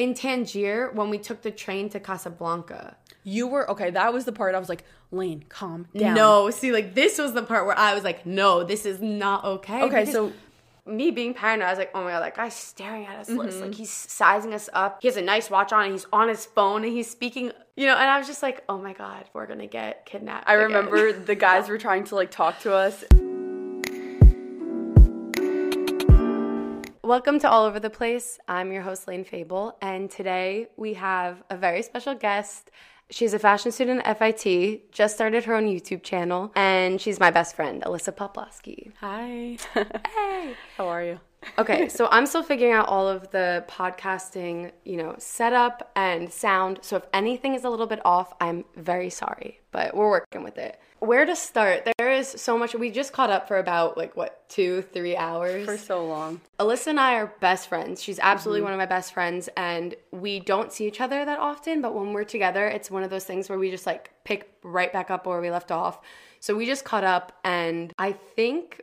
in Tangier when we took the train to Casablanca. You were okay. That was the part I was like, Layne, calm down. No, see, like this was the part where I was like, no, this is not okay. Okay, Because so me being paranoid, I was like, oh my god, that guy's staring at us. Mm-hmm. Like he's sizing us up. He has a nice watch on, and he's on his phone, and he's speaking. You know, and I was just like, oh my god, we're gonna get kidnapped. I again. remember the guys were trying to like talk to us. Welcome to All Over the Place. I'm your host, Layne Fable, and today we have a very special guest. She's a fashion student at FIT, just started her own YouTube channel, and she's my best friend, Alyssa Poplaski. Hi. Hey! How are you? Okay, so I'm still figuring out all of the podcasting, you know, setup and sound. So if anything is a little bit off, I'm very sorry, but we're working with it. Where to start? There is so much. We just caught up for about like what two, three hours. For so long. Alyssa and I are best friends. She's absolutely one of my best friends, and we don't see each other that often. But when we're together, it's one of those things where we just like pick right back up where we left off. So we just caught up, and I think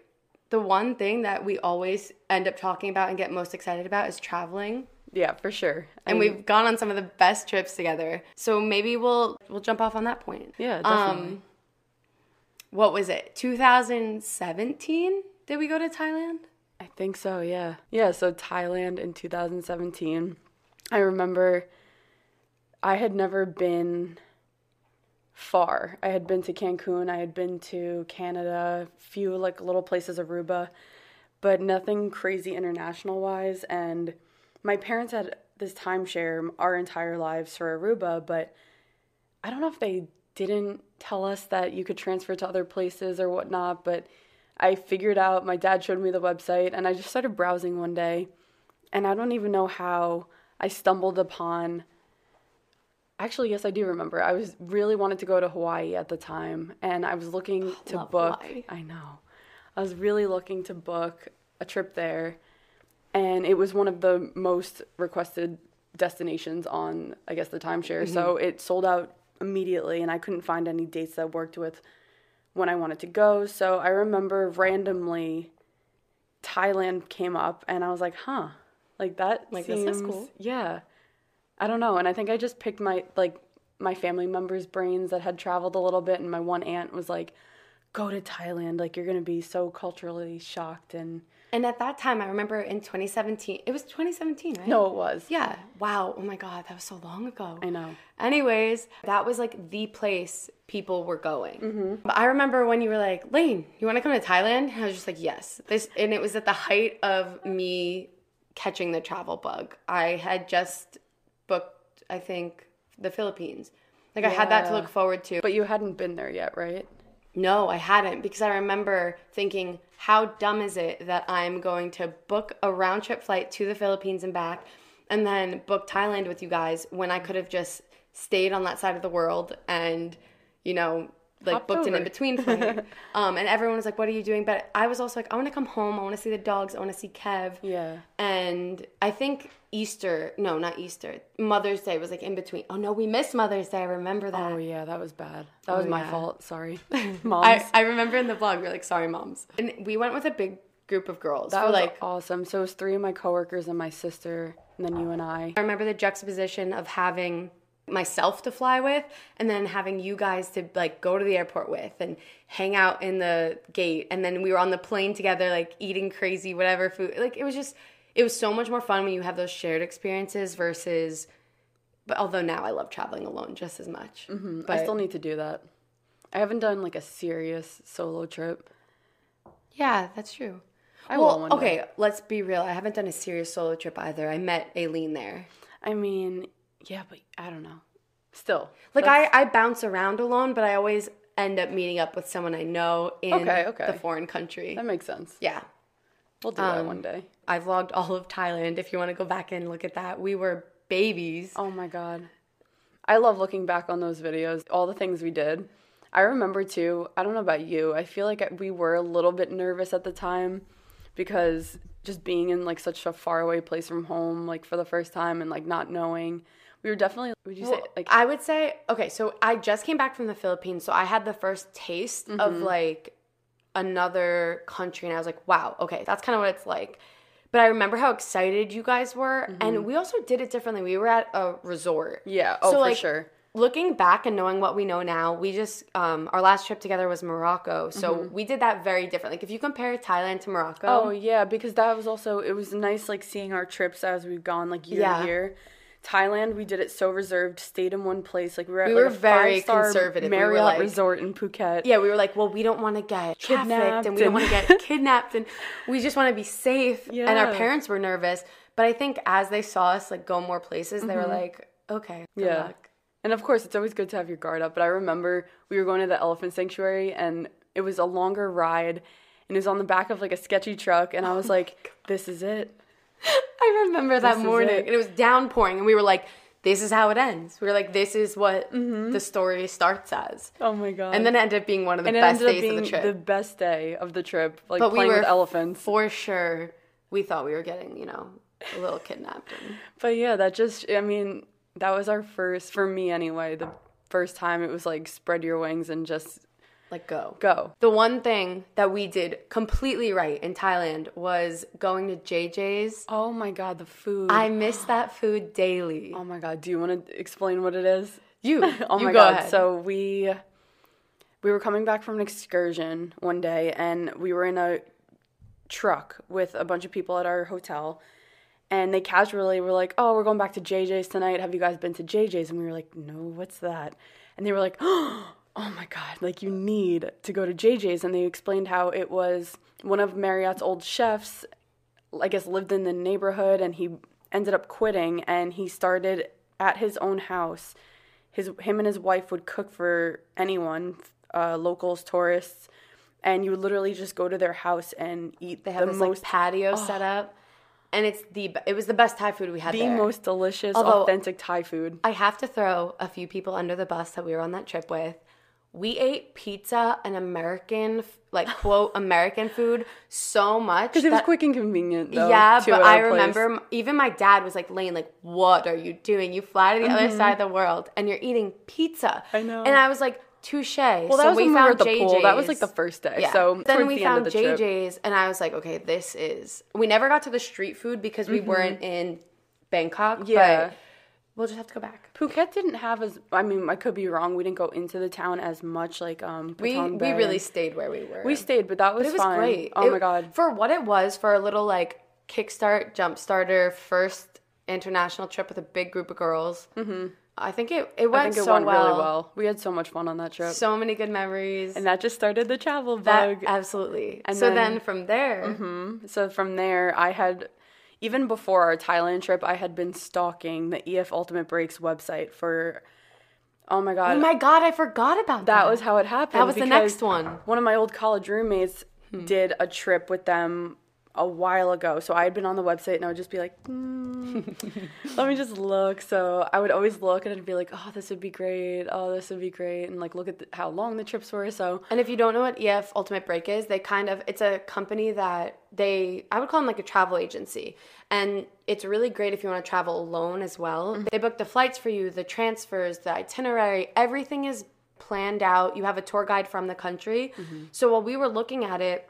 the one thing that we always end up talking about and get most excited about is traveling. Yeah, for sure. And we've gone on some of the best trips together. So maybe we'll we'll jump off on that point. Yeah, definitely. Um, what was it? 2017? Did we go to Thailand? I think so, yeah. Yeah, so Thailand in 2017. I remember I had never been far. I had been to Cancun, I had been to Canada, a few like little places Aruba, but nothing crazy international wise and my parents had this timeshare our entire lives for Aruba, but I don't know if they didn't tell us that you could transfer to other places or whatnot, but I figured out, my dad showed me the website, and I just started browsing one day. And I don't even know how I stumbled upon. Actually, yes, I do remember. I was really wanted to go to Hawaii at the time, and I was looking to book. Hawaii. I know. I was really looking to book a trip there, and it was one of the most requested destinations on, I guess, the timeshare. So mm-hmm. it sold out immediately, and I couldn't find any dates that worked with when I wanted to go. So I remember randomly Thailand came up, and I was like, huh, like that. Like, this is seems- cool. Yeah. I don't know. And I think I just picked my, like, my family members' brains that had traveled a little bit, and my one aunt was like, go to Thailand. Like, you're going to be so culturally shocked. And And at that time, I remember in 2017, it was 2017, right? no, it was. Yeah. Wow. Oh my God. That was so long ago. I know. Anyways, that was like the place people were going. Mm-hmm. But I remember when you were like, Layne, you want to come to Thailand? And I was just like, yes. This, and it was at the height of me catching the travel bug. I had just booked, I think, the Philippines. Like I had that to look forward to. But you hadn't been there yet, right? No, I hadn't because I remember thinking, how dumb is it that I'm going to book a round trip flight to the Philippines and back and then book Thailand with you guys when I could have just stayed on that side of the world and, you know, like Hopped booked an in between flight. um, and everyone was like, what are you doing? But I was also like, I want to come home. I want to see the dogs. I want to see Kev. Yeah. And I think Easter, no, not Easter, Mother's Day was like in between. Oh no, we missed Mother's Day. I remember that. Oh, yeah, that was bad. That was my yeah. fault. Sorry. Moms. I, I remember in the vlog, we were like, sorry, moms. And we went with a big group of girls. that for was like, awesome. So it was three of my coworkers and my sister, and then you and I. I remember the juxtaposition of having myself to fly with and then having you guys to like go to the airport with and hang out in the gate. And then we were on the plane together, like eating crazy, whatever food. Like it was just, it was so much more fun when you have those shared experiences versus, but although now I love traveling alone just as much. Mm-hmm. I still need to do that. I haven't done like a serious solo trip. yeah, that's true. I well, will one day. okay, let's be real. I haven't done a serious solo trip either. I met Aileen there. I mean, yeah, but I don't know. Still, Like I, I bounce around alone, but I always end up meeting up with someone I know in Okay, okay. the foreign country. that makes sense. Yeah. We'll do that Um, one day. I vlogged all of Thailand. If you want to go back and look at that, we were babies. Oh my god, I love looking back on those videos. All the things we did. I remember too. I don't know about you. I feel like we were a little bit nervous at the time because just being in like such a faraway place from home, like for the first time, and like not knowing. We were definitely. Would you say like I would say okay. So I just came back from the Philippines, so I had the first taste of Mm-hmm. like another country, and I was like, wow, okay, that's kind of what it's like. But I remember how excited you guys were, Mm-hmm. and we also did it differently. We were at a resort. Yeah, oh, So, for like, sure. Looking back and knowing what we know now, we just um, our last trip together was Morocco, so we did that very different. Like if you compare Thailand to Morocco, Mm-hmm. Oh yeah, because that was also it was nice like seeing our trips as we've gone like year Yeah. to year. Thailand, we did it so reserved, stayed in one place. Like we were at We like were a very conservative. We were Marriott like- resort in Phuket. yeah, we were like, well, we don't want to get Kidnapped and we don't want to get kidnapped and we just want to be safe. Yeah. And our parents were nervous, but I think as they saw us like go more places, they were like, okay, good Mm-hmm. Yeah. luck. And of course, it's always good to have your guard up. But I remember we were going to the elephant sanctuary, and it was a longer ride, and it was on the back of like a sketchy truck, and I was like, "This is it." I remember that This morning, it. and it was downpouring, and we were like, "This is how it ends." We were like, "This is what mm-hmm. the story starts as," Oh my god! and then it ended up being one of the and it best ended up days being of the trip. the best day of the trip, like but we playing were with elephants. for sure. We thought we were getting, you know, a little kidnapped. And But yeah, that just, I mean, that was our first, for me anyway, the first time it was like spread your wings and just like, go. go. The one thing that we did completely right in Thailand was going to JJ's. Oh my god, the food. I miss that food daily. oh my god, do you want to explain what it is? You, oh you my go god. ahead. So we we were coming back from an excursion one day and we were in a truck with a bunch of people at our hotel and they casually were like, "Oh, we're going back to JJ's tonight. Have you guys been to JJ's?" And we were like, "No, what's that?" And they were like, "Oh my god, like you need to go to JJ's." And they explained how it was one of Marriott's old chefs I guess lived in the neighborhood and he ended up quitting and he started at his own house. His him and his wife would cook for anyone, uh, locals, tourists, and you would literally just go to their house and eat they have the this most like patio set up, and it's the it was the best Thai food we had the there. most delicious, Although- authentic Thai food. I have to throw a few people under the bus that we were on that trip with. We ate pizza and American, like quote American food, so much Because it was that- quick and convenient. Though, yeah, but I place. remember m- even my dad was like, Layne, like, what are you doing? You fly to the other side of the world and you're eating pizza. Mm-hmm. I know. And I was like, touche. Well, that was we were at the pool. That was like the first day. Yeah. So then we the end found of the trip. JJ's, and I was like, okay, this is. We never got to the street food because we weren't in Bangkok. Mm-hmm. Yeah. but we'll just have to go back. Phuket didn't have as. I mean, I could be wrong. We didn't go into the town as much. Like um, We Patong we Bay really stayed where we were. we stayed, but that was But it was fun. great. Oh It- my god. For what it was, for a little like kickstart, jumpstarter, first international trip with a big group of girls. Mm-hmm. I think it it went I think it so went well. really well. We had so much fun on that trip. So many good memories. and that just started the travel that bug. absolutely. And so then, then- from there, so from there, I had, even before our Thailand trip, I had been stalking the EF Ultimate Breaks website for, oh my god, oh my god, I forgot about that. that was how it happened. That was the next one. One of my old college roommates Hmm. did a trip with them a while ago. So I had been on the website and I would just be like, hmm, let me just look. So I would always look and I'd be like, oh, this would be great. Oh, this would be great. And like look at the, how long the trips were. So And if you don't know what EF Ultimate Break is, they kind of it's a company that they I would call them like a travel agency. And it's really great if you want to travel alone as well. They book the flights for you, the transfers, the itinerary, everything is planned out. You have a tour guide from the country. So while we were looking at it,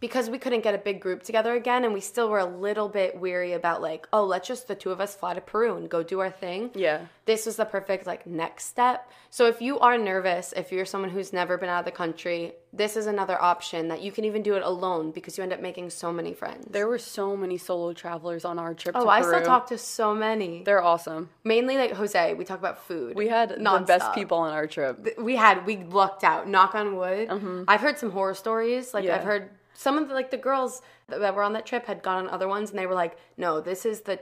because we couldn't get a big group together again and we still were a little bit weary about like, oh, let's just the two of us fly to Peru and go do our thing yeah. this was the perfect like next step. So if you are nervous, if you're someone who's never been out of the country, this is another option that you can even do it alone because you end up making so many friends. There were so many solo travelers on our trip oh, I Peru. still talk to so many. They're awesome. Mainly like Jose. We talk about food. We had the best people on our trip. We had we lucked out. Knock on wood. I've heard some horror stories. Like Mm-hmm. Yeah. I've heard some of the like the girls that were on that trip had gone on other ones and they were like, no, this is the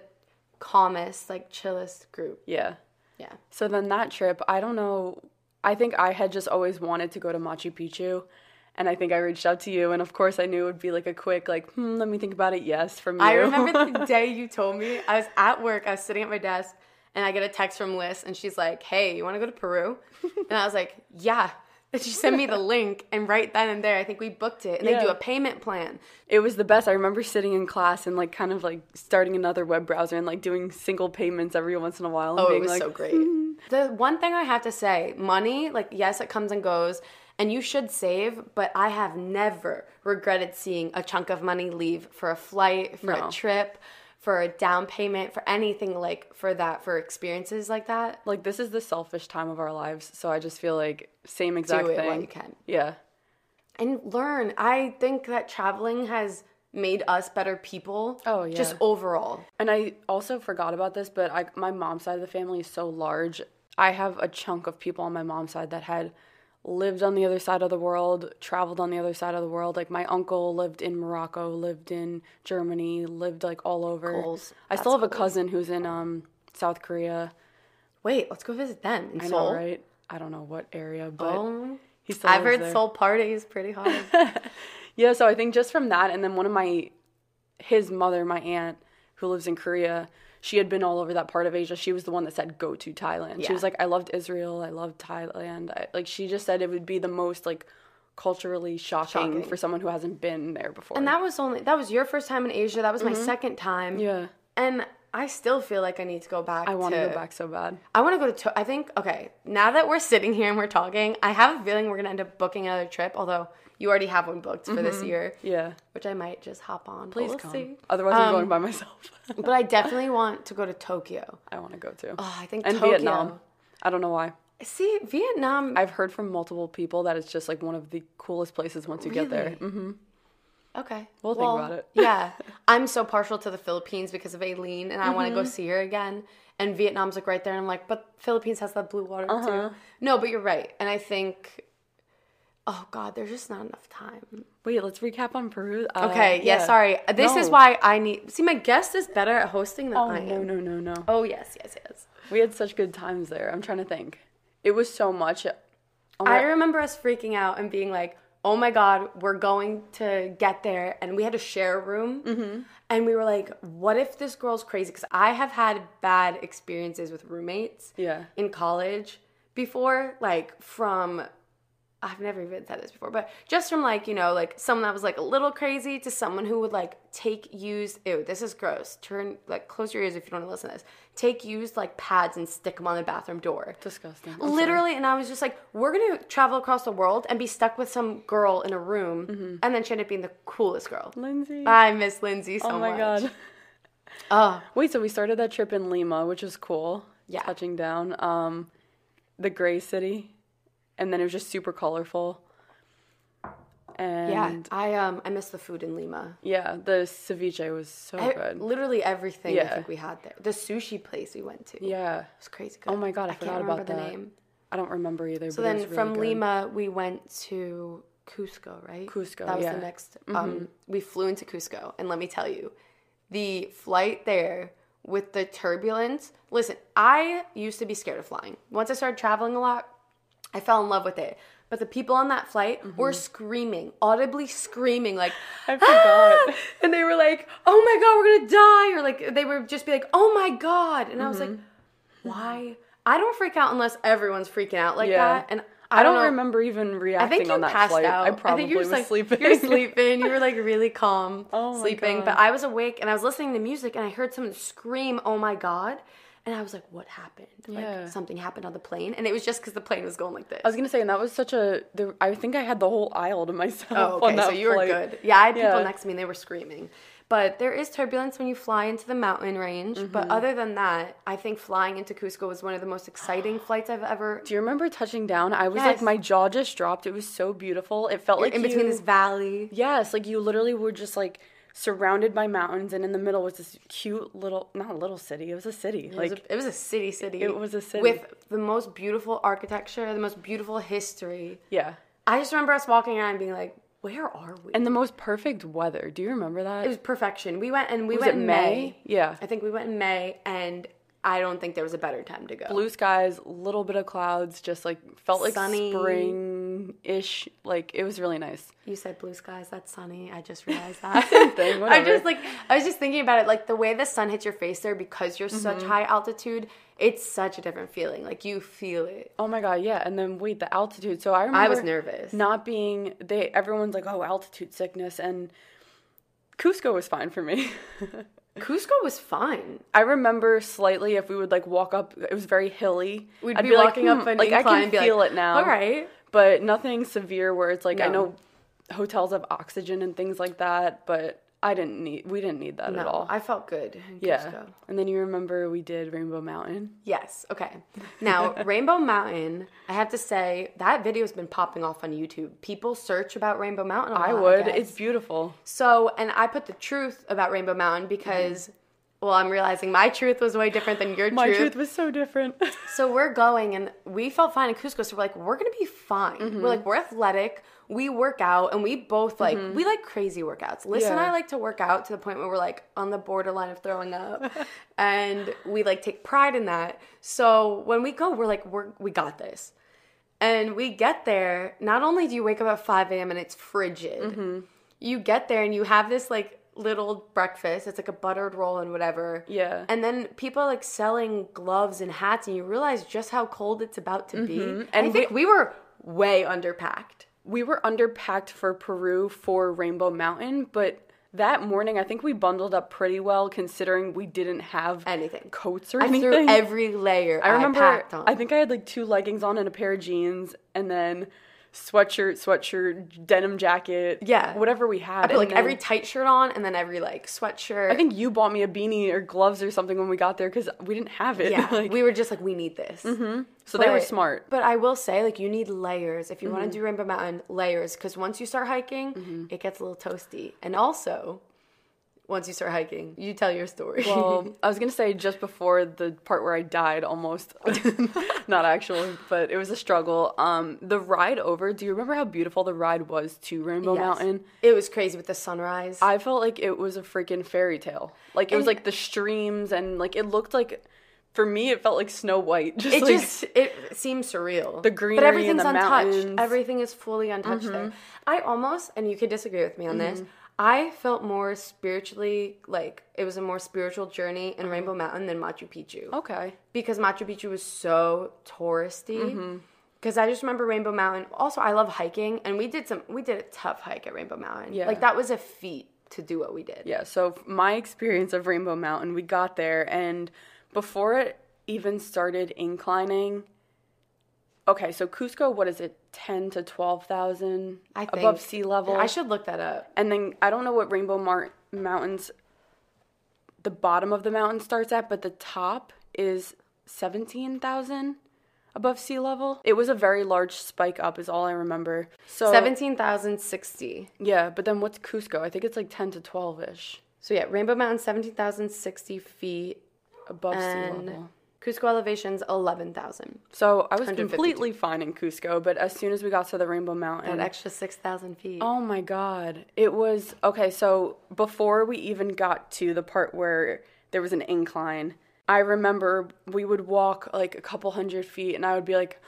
calmest, like chillest group. Yeah. Yeah. So then that trip, I don't know. I think I had just always wanted to go to Machu Picchu. And I think I reached out to you. And of course, I knew it would be like a quick, like, hmm, let me think about it. Yes, from you. I remember the day you told me. I was at work. I was sitting at my desk, and I get a text from Liz, and she's like, "Hey, you want to go to Peru?" And I was like, "Yeah." She sent me the link, and right then and there, I think we booked it. And they do a payment plan. it was the best. I remember sitting in class and like kind of like starting another web browser and like doing single payments every once in a while. And Oh, it being was like, so great. The one thing I have to say, money, like yes, it comes and goes, And you should save, but I have never regretted seeing a chunk of money leave for a flight, for No. a trip, for a down payment, for anything like for that, for experiences like that. Like this is the selfish time of our lives, so I just feel like same exact Do it thing. while you can. Yeah. And learn. I think that traveling has made us better people. Oh, yeah. Just overall. And I also forgot about this, but I my mom's side of the family is so large. I have a chunk of people on my mom's side that had lived on the other side of the world, traveled on the other side of the world. Like my uncle lived in Morocco, lived in Germany, lived like all over. Goals. I still have That's a cousin who's in um South Korea. Wait, let's go visit them in I Seoul. know, right? I don't know what area, but Oh, he still I've heard there. Seoul party is pretty hard. Yeah, so I think just from that, and then one of my, his mother, my aunt, who lives in Korea, she had been all over that part of Asia. She was the one that said go to Thailand. She was like, I loved Israel, I loved Thailand. I, like she just said it would be the most like culturally shocking, Shocking. for someone who hasn't been there before. and that was only that was your first time in Asia. That was my second time. Mm-hmm. yeah, And I still feel like I need to go back. I want to to go back so bad. I want to go to. To- I think okay. Now that we're sitting here and we're talking, I have a feeling we're gonna end up booking another trip. Although you already have one booked for this year, Yeah, which I might just hop on. please we'll come. see. Otherwise, I'm Um, going by myself. But I definitely want to go to Tokyo. I want to go too. Oh, I think and Tokyo. Vietnam. I don't know why. See, Vietnam. I've heard from multiple people that it's just like one of the coolest places once you get there. Really? hmm Okay. We'll think about it. yeah. I'm so partial to the Philippines because of Aileen and I want to Mm-hmm. go see her again. And Vietnam's like right there. And I'm like, but Philippines has that blue water Uh-huh. too. No, but you're right. And I think, oh God, there's just not enough time. Wait, let's recap on Peru. Uh, Okay. yeah. Sorry. This is why I need, see, my guest is better at hosting than Oh I am. no no no no! Oh, yes, yes, yes. We had such good times there. I'm trying to think. It was so much. Oh I remember us freaking out and being like, "Oh my god, we're going to get there," and we had to share a room. Mm-hmm. And we were like, "What if this girl's crazy?" Because I have had bad experiences with roommates yeah. in college before, like from. I've never even said this before, but just from like, you know, like someone that was like a little crazy to someone who would like take used, ew, this is gross. Turn, like, close your ears if you don't want to listen to this. Take used like pads and stick them on the bathroom door. Disgusting. I'm sorry. Literally, and I was just like, we're gonna travel across the world and be stuck with some girl in a room, Mm-hmm. and then she ended up being the coolest girl. Lindsay. I miss Lindsay so much. oh my much. god. Oh, Wait, so we started that trip in Lima, which was cool. Yeah. Touching down. Um, the Gray City, and then it was just super colorful. And yeah. yeah, I um I miss the food in Lima. Yeah, the ceviche was so I- good. literally everything I think we had there. The sushi place we went to. yeah. It was crazy good. Oh my God, I can't forgot about the that. name. I don't remember either. So then really from good. Lima we went to Cusco, right? Cusco, That was yeah. Mm-hmm. the next. Um, we flew into Cusco, and let me tell you, the flight there with the turbulence. Listen, I used to be scared of flying. Once I started traveling a lot, I fell in love with it. But the people on that flight were screaming, audibly screaming, like, Mm-hmm. I forgot. "Ah!" and they were like, "Oh my god, we're gonna die!" Or like they would just be like, "Oh my god!" And I was like, Mm-hmm. "Why?" I don't freak out unless everyone's freaking out like Yeah. that. And I, I don't know. remember even reacting I think you on that passed flight. out. I probably think you were was like, sleeping. You were sleeping. You were like really calm, Oh sleeping. God. But I was awake and I was listening to music and I heard someone scream, "Oh my god!" And I was like, "What happened? Yeah. Like something happened on the plane." And it was just because the plane was going like this. I was gonna say, and that was such a. There, I think I had the whole aisle to myself. Oh, on okay. So you were good. Yeah, I had people next to me and they were screaming. But there is turbulence when you fly into the mountain range. Mm-hmm. But other than that, I think flying into Cusco was one of the most exciting flights I've ever. Do you remember touching down? I was Yes. like, my jaw just dropped. It was so beautiful. It felt like in between you- this valley. Yes, like you literally were just like surrounded by mountains, and in the middle was this cute little, not a little city. It was a city. It like was, a, it was a city, city. It was a city. with the most beautiful architecture, the most beautiful history. yeah, I just remember us walking around and being like, "Where are we?" and the most perfect weather. Do you remember that? it was perfection. We went and we Was went in May? May. Yeah. I think we went in May, and I don't think there was a better time to go. Blue skies, little bit of clouds, just like felt like Sunny. spring ish. Like it was really nice. You said blue skies. That's sunny. I just realized that. Thing, I just like I was just thinking about it, like the way the sun hits your face there because you're such Mm-hmm. high altitude. It's such a different feeling. Like you feel it. Oh my god, yeah. And then wait, the altitude. So I remember I was nervous. not being they everyone's like, "Oh, altitude sickness." And Cusco was fine for me. Cusco was fine. I remember slightly if we would like walk up, it was very hilly. We'd I'd be, like, walking up "Hmm," an like I can and be feel like, it now. All right. but nothing severe where it's like I know hotels have oxygen and things like that, but I didn't need we didn't need that No, at all. I felt good. In yeah. Cusco. And then you remember we did Rainbow Mountain. Yes. Okay. Now, Rainbow Mountain, I have to say that video's been popping off on YouTube. People search about Rainbow Mountain. a I lot, I would. guess. It's beautiful. so, and I put the truth about Rainbow Mountain because, mm-hmm. Well, I'm realizing my truth was way different than your My truth. My truth was so different. So we're going, and we felt fine in Cusco. So we're like, we're gonna be fine. Mm-hmm. We're like, we're athletic. We work out, and we both like we like crazy workouts. Mm-hmm. Yeah. I like to work out to the point where we're like on the borderline of throwing up, and we like take pride in that. So when we go, we're like, we're we got this. And we get there. Not only do you wake up at 5 a.m. and it's frigid, Mm-hmm. you get there and you have this like little breakfast. It's like a buttered roll and whatever. Yeah. And then people are like selling gloves and hats, and you realize just how cold it's about to be. Mm-hmm. And I think we, were way underpacked. we were underpacked for Peru for Rainbow Mountain, but that morning I think we bundled up pretty well considering we didn't have Anything. coats or I anything. threw every layer. I remember packed on. I think I had like two leggings on and a pair of jeans and then sweatshirt, sweatshirt, denim jacket, Yeah. whatever we had. I put like then- every tight shirt on, and then every like sweatshirt. I think you bought me a beanie or gloves or something when we got there because we didn't have it. yeah, Like, we were just like, we need this. so they were smart. Mm-hmm. But I will say, like, you need layers if you want to do Rainbow Mountain. Layers, because once you start hiking, it gets a little toasty. And also, once you start hiking, you tell your story. Well, I was gonna say just before the part where I died, almost, not actually, but it was a struggle. Um, the ride over. Do you remember how beautiful the ride was to Rainbow Yes. Mountain? It was crazy with the sunrise. I felt like it was a freaking fairy tale. Like it was like the streams and like it looked like, for me, it felt like Snow White. Just it like just it seems surreal. The green but greenery everything's and the untouched. mountains. Mm-hmm. Everything is fully untouched there. I almost, and you could disagree with me on this. I felt more spiritually like it was a more spiritual journey in Rainbow Mountain than Machu Picchu. okay. because Machu Picchu was so touristy. Mm-hmm. Because I just remember Rainbow Mountain. Also, I love hiking, and we did some. We did a tough hike at Rainbow Mountain. Yeah. like that was a feat to do what we did. Yeah, so my experience of Rainbow Mountain, we got there and before it even started inclining, okay, so Cusco, what is it, 10 to 12,000 I above sea level? I should look that up. And then I don't know what Rainbow Mar- Mountains, the bottom of the mountain starts at, but the top is 17,000 above sea level. It was a very large spike up, is all I remember. So Seventeen thousand sixty. Yeah, but then what's Cusco? I think it's like 10 to 12 ish So yeah, Rainbow Mountain seventeen thousand sixty feet, above sea level. Cusco elevation's eleven thousand. So I was completely fine in Cusco, but as soon as we got to the Rainbow Mountain. That extra six thousand feet. oh my god, it was okay. So before we even got to the part where there was an incline, I remember we would walk like a couple hundred feet, and I would be like,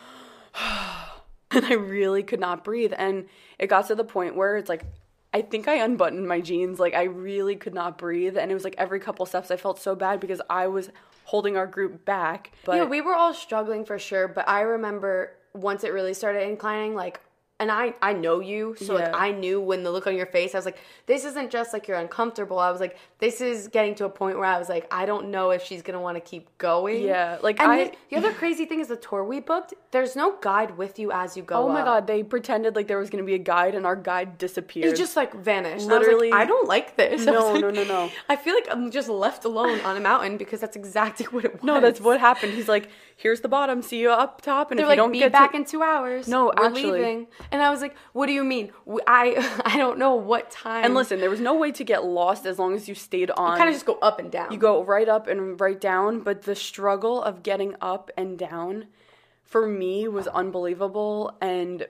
and I really could not breathe, and it got to the point where it's like. I think I unbuttoned my jeans. Like I really could not breathe, and it was like every couple steps I felt so bad because I was holding our group back. But yeah, we were all struggling for sure, but I remember once it really started inclining, like, and I I know you, so like I knew when the look on your face, I was like, this isn't just like you're uncomfortable. I was like, this is getting to a point where I was like, I don't know if she's gonna want to keep going. Yeah, like, and I- the, the other crazy thing is the tour we booked. There's no guide with you as you go. Oh my up. god, they pretended like there was gonna be a guide and our guide disappeared. It just like vanished. And I Literally- like, I don't like this. No, like, no, no, no. I feel like I'm just left alone on a mountain because that's exactly what it was. no, that's what happened. He's like, here's the bottom, see you up top, and They're if like, you don't be get back to- in two hours. No, We're actually- leaving. And I was like, what do you mean? I I don't know what time. and listen, there was no way to get lost as long as you stayed on. You kind of just go up and down. you go right up and right down, but the struggle of getting up and down for me was unbelievable and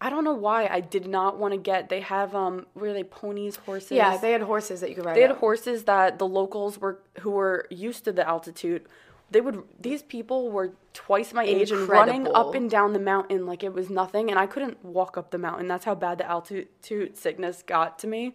I don't know why I did not want to get they have um were they ponies horses yeah, they had horses that you could ride. They had up. horses that the locals were who were used to the altitude. They would these people were twice my age and running up and down the mountain like it was nothing and I couldn't walk up the mountain. That's how bad the altitude sickness got to me.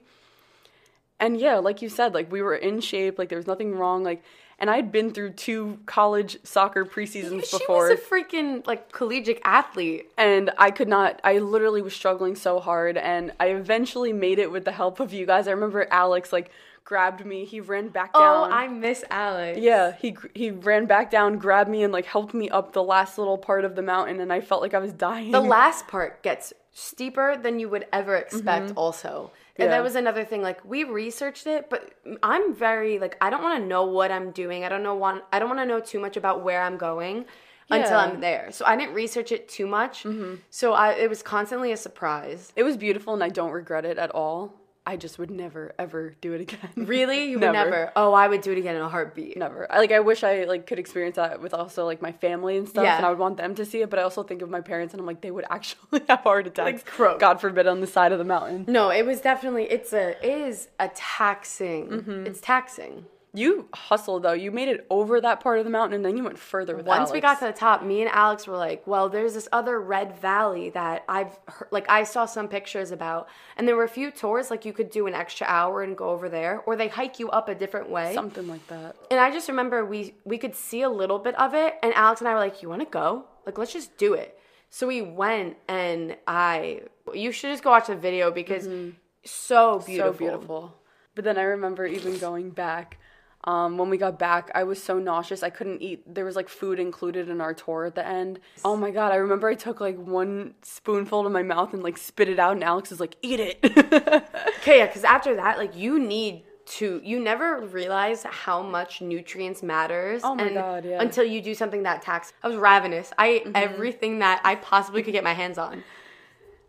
And yeah, like you said, like we were in shape, like there was nothing wrong, like and I'd been through two college soccer preseasons She before was a freaking like collegiate athlete. and I could not. I literally was struggling so hard, and I eventually made it with the help of you guys. I remember Alex like grabbed me. He ran back oh, down. Oh. I miss Alex. yeah, he he ran back down, grabbed me, and like helped me up the last little part of the mountain, and I felt like I was dying. The last part gets steeper than you would ever expect, mm-hmm. also. And Yeah. that was another thing. Like we researched it, but I'm very like I don't want to know what I'm doing. I don't know want I don't want to know too much about where I'm going until I'm there. So I didn't research it too much. Mm-hmm. So I it was constantly a surprise. it was beautiful, and I don't regret it at all. I just would never ever do it again. Really, you would Never. never. Oh, I would do it again in a heartbeat. Never. I like. I wish I like could experience that with also like my family and stuff, Yeah. and I would want them to see it. But I also think of my parents, and I'm like, they would actually have heart attacks. Like, croak. God forbid, on the side of the mountain. No, it was definitely it's a it is a taxing. Mm-hmm. It's taxing. You hustled though. You made it over that part of the mountain, and then you went further with Once we got to the top, me and Alex were like, "Well, there's this other red valley that I've heard, like I saw some pictures about, and there were a few tours like you could do an extra hour and go over there, or they hike you up a different way." something like that. and I just remember we we could see a little bit of it, and Alex and I were like, "You want to go? Like, let's just do it." So we went, and I you should just go watch the video because mm-hmm. so beautiful. So beautiful. But then I remember even going back. Um, when we got back, I was so nauseous. I couldn't eat. There was like food included in our tour at the end. Oh my god! I remember I took like one spoonful to my mouth and like spit it out, and Alex is like, "Eat it." Okay, yeah, because after that, like you need to. You never realize how much nutrients matters. Oh my and- God, yeah. Mm-hmm. Until you do something that tax. I was ravenous. I ate everything that I possibly could get my hands on.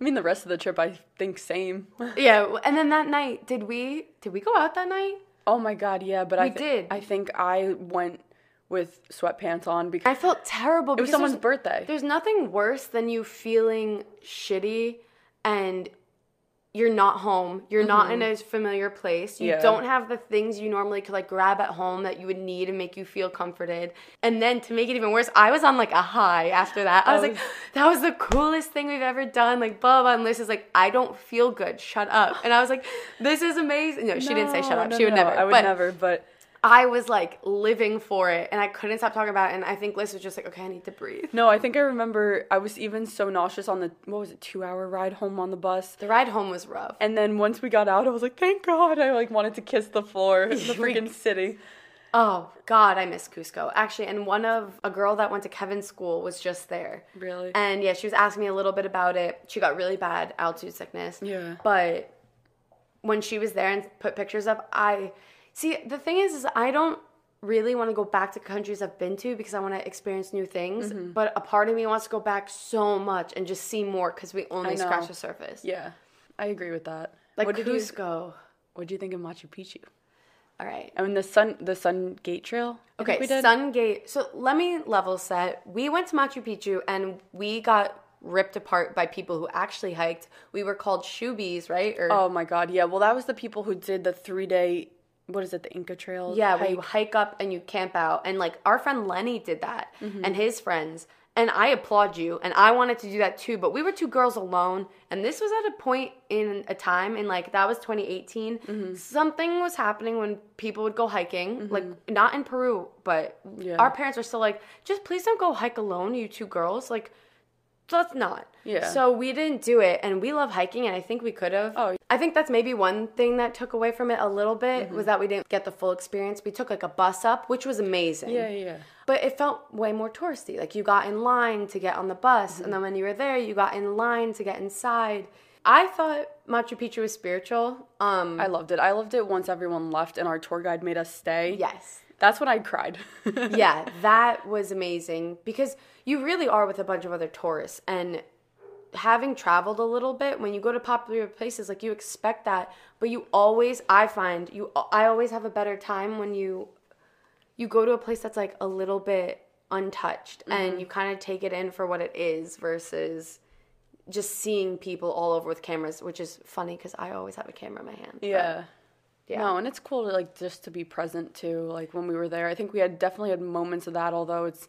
I mean, the rest of the trip, I think same. Yeah, and then that night, did we did we go out that night? Oh my god, yeah, but I We thi- did. I think I went with sweatpants on because I felt terrible. Because it was someone's there's- birthday. There's nothing worse than you feeling shitty and you're not home. You're not in a familiar place. You Mm-hmm. Yeah. don't have the things you normally could like grab at home that you would need and make you feel comforted. And then to make it even worse, I was on like a high after that. I was like, that was the coolest thing we've ever done. Like blah blah. And Liz is like, I don't feel good. Shut up. And I was like, this is amazing. No, she didn't say shut up. no, she would no, never. I would but never, but I was like living for it and I couldn't stop talking about it. And I think Liz was just like, okay, I need to breathe. no, I think I remember I was even so nauseous on the what was it, two hour ride home on the bus. The ride home was rough. And then once we got out, I was like, thank God. I like wanted to kiss the floor, in the freaking city. Oh God, I miss Cusco. Actually, and one of a girl that went to Kevin's school was just there. Really? And yeah, she was asking me a little bit about it. She got really bad altitude sickness. Yeah. But when she was there and put pictures up, I see the thing is, is I don't really want to go back to countries I've been to because I want to experience new things. Mm-hmm. But a part of me wants to go back so much and just see more because we only scratch the surface. Yeah, I agree with that. Like what did you Cusco. What did you think of Machu Picchu? All right. I mean, the sun, the Sun Gate Trail. I Okay. Sun Gate. So let me level set. We went to Machu Picchu and we got ripped apart by people who actually hiked. We were called shoebies, right? Or Oh my God, yeah. Well, that was the people who did the three day. What is it? The Inca Trail. yeah, where you hike. hike up and you camp out. And like our friend Lenny did that Mm-hmm. and his friends. And I applaud you. And I wanted to do that too. But we were two girls alone. And this was at a point in a time, in like that was 2018. Mm-hmm. Something was happening when people would go hiking. Like not in Peru, but Yeah. our parents were still like, just please don't go hike alone, you two girls. Like, let's not. Yeah. So we didn't do it, and we love hiking, and I think we could have. Oh. I think that's maybe one thing that took away from it a little bit Mm-hmm. was that we didn't get the full experience. We took like a bus up, which was amazing. Yeah, yeah. But it felt way more touristy. Like you got in line to get on the bus, Mm-hmm. and then when you were there, you got in line to get inside. I thought Machu Picchu was spiritual. Um, I loved it. I loved it once everyone left and our tour guide made us stay. yes. That's when I cried. yeah, that was amazing because you really are with a bunch of other tourists and having traveled a little bit when you go to popular places like you expect that but you always I find you I always have a better time when you you go to a place that's like a little bit untouched and mm-hmm. you kind of take it in for what it is versus just seeing people all over with cameras which is funny cuz I always have a camera in my hand. but- Yeah. No, and it's cool to like just to be present too. Like when we were there, I think we had definitely had moments of that. Although it's